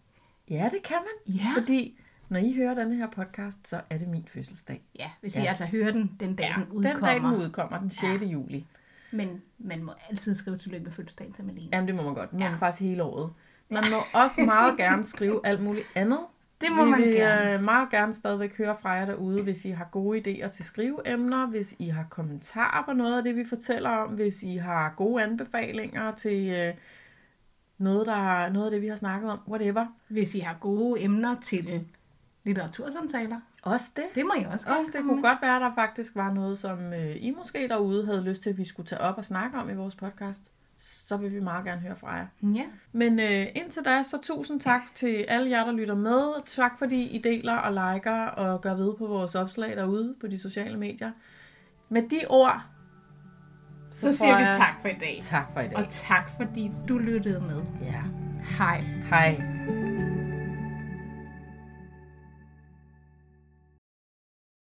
Ja, det kan man. Ja. Fordi når I hører denne her podcast, så er det min fødselsdag. Ja, hvis Ja. I altså hører den den dag, den udkommer. den dag, den udkommer, den 6. Ja. juli. Men man må altid skrive tillykke med fødselsdagen til Malene. Jamen, det må man godt. Må Ja. man faktisk hele året. Man må også meget gerne skrive alt muligt andet. Det må vi man vil gerne. øh, meget gerne stadigvæk høre fra jer derude, hvis I har gode idéer til skriveemner, hvis I har kommentarer på noget af det, vi fortæller om, hvis I har gode anbefalinger til øh, noget, der, noget af det, vi har snakket om, whatever. Hvis I har gode emner til litteratursamtaler, Også det. det må I også gerne Også det kunne med. godt være, at der faktisk var noget, som øh, I måske derude havde lyst til, at vi skulle tage op og snakke om i vores podcast. Så vil vi meget gerne høre fra jer. Ja. Men øh, indtil da, så tusind tak til alle jer, der lytter med. Tak fordi I deler og liker og gør ved på vores opslag derude på de sociale medier. Med de ord, Så, tror siger vi jeg- tak for i dag. tak for i dag. Og tak fordi du lyttede med. Ja. Hej. Hej.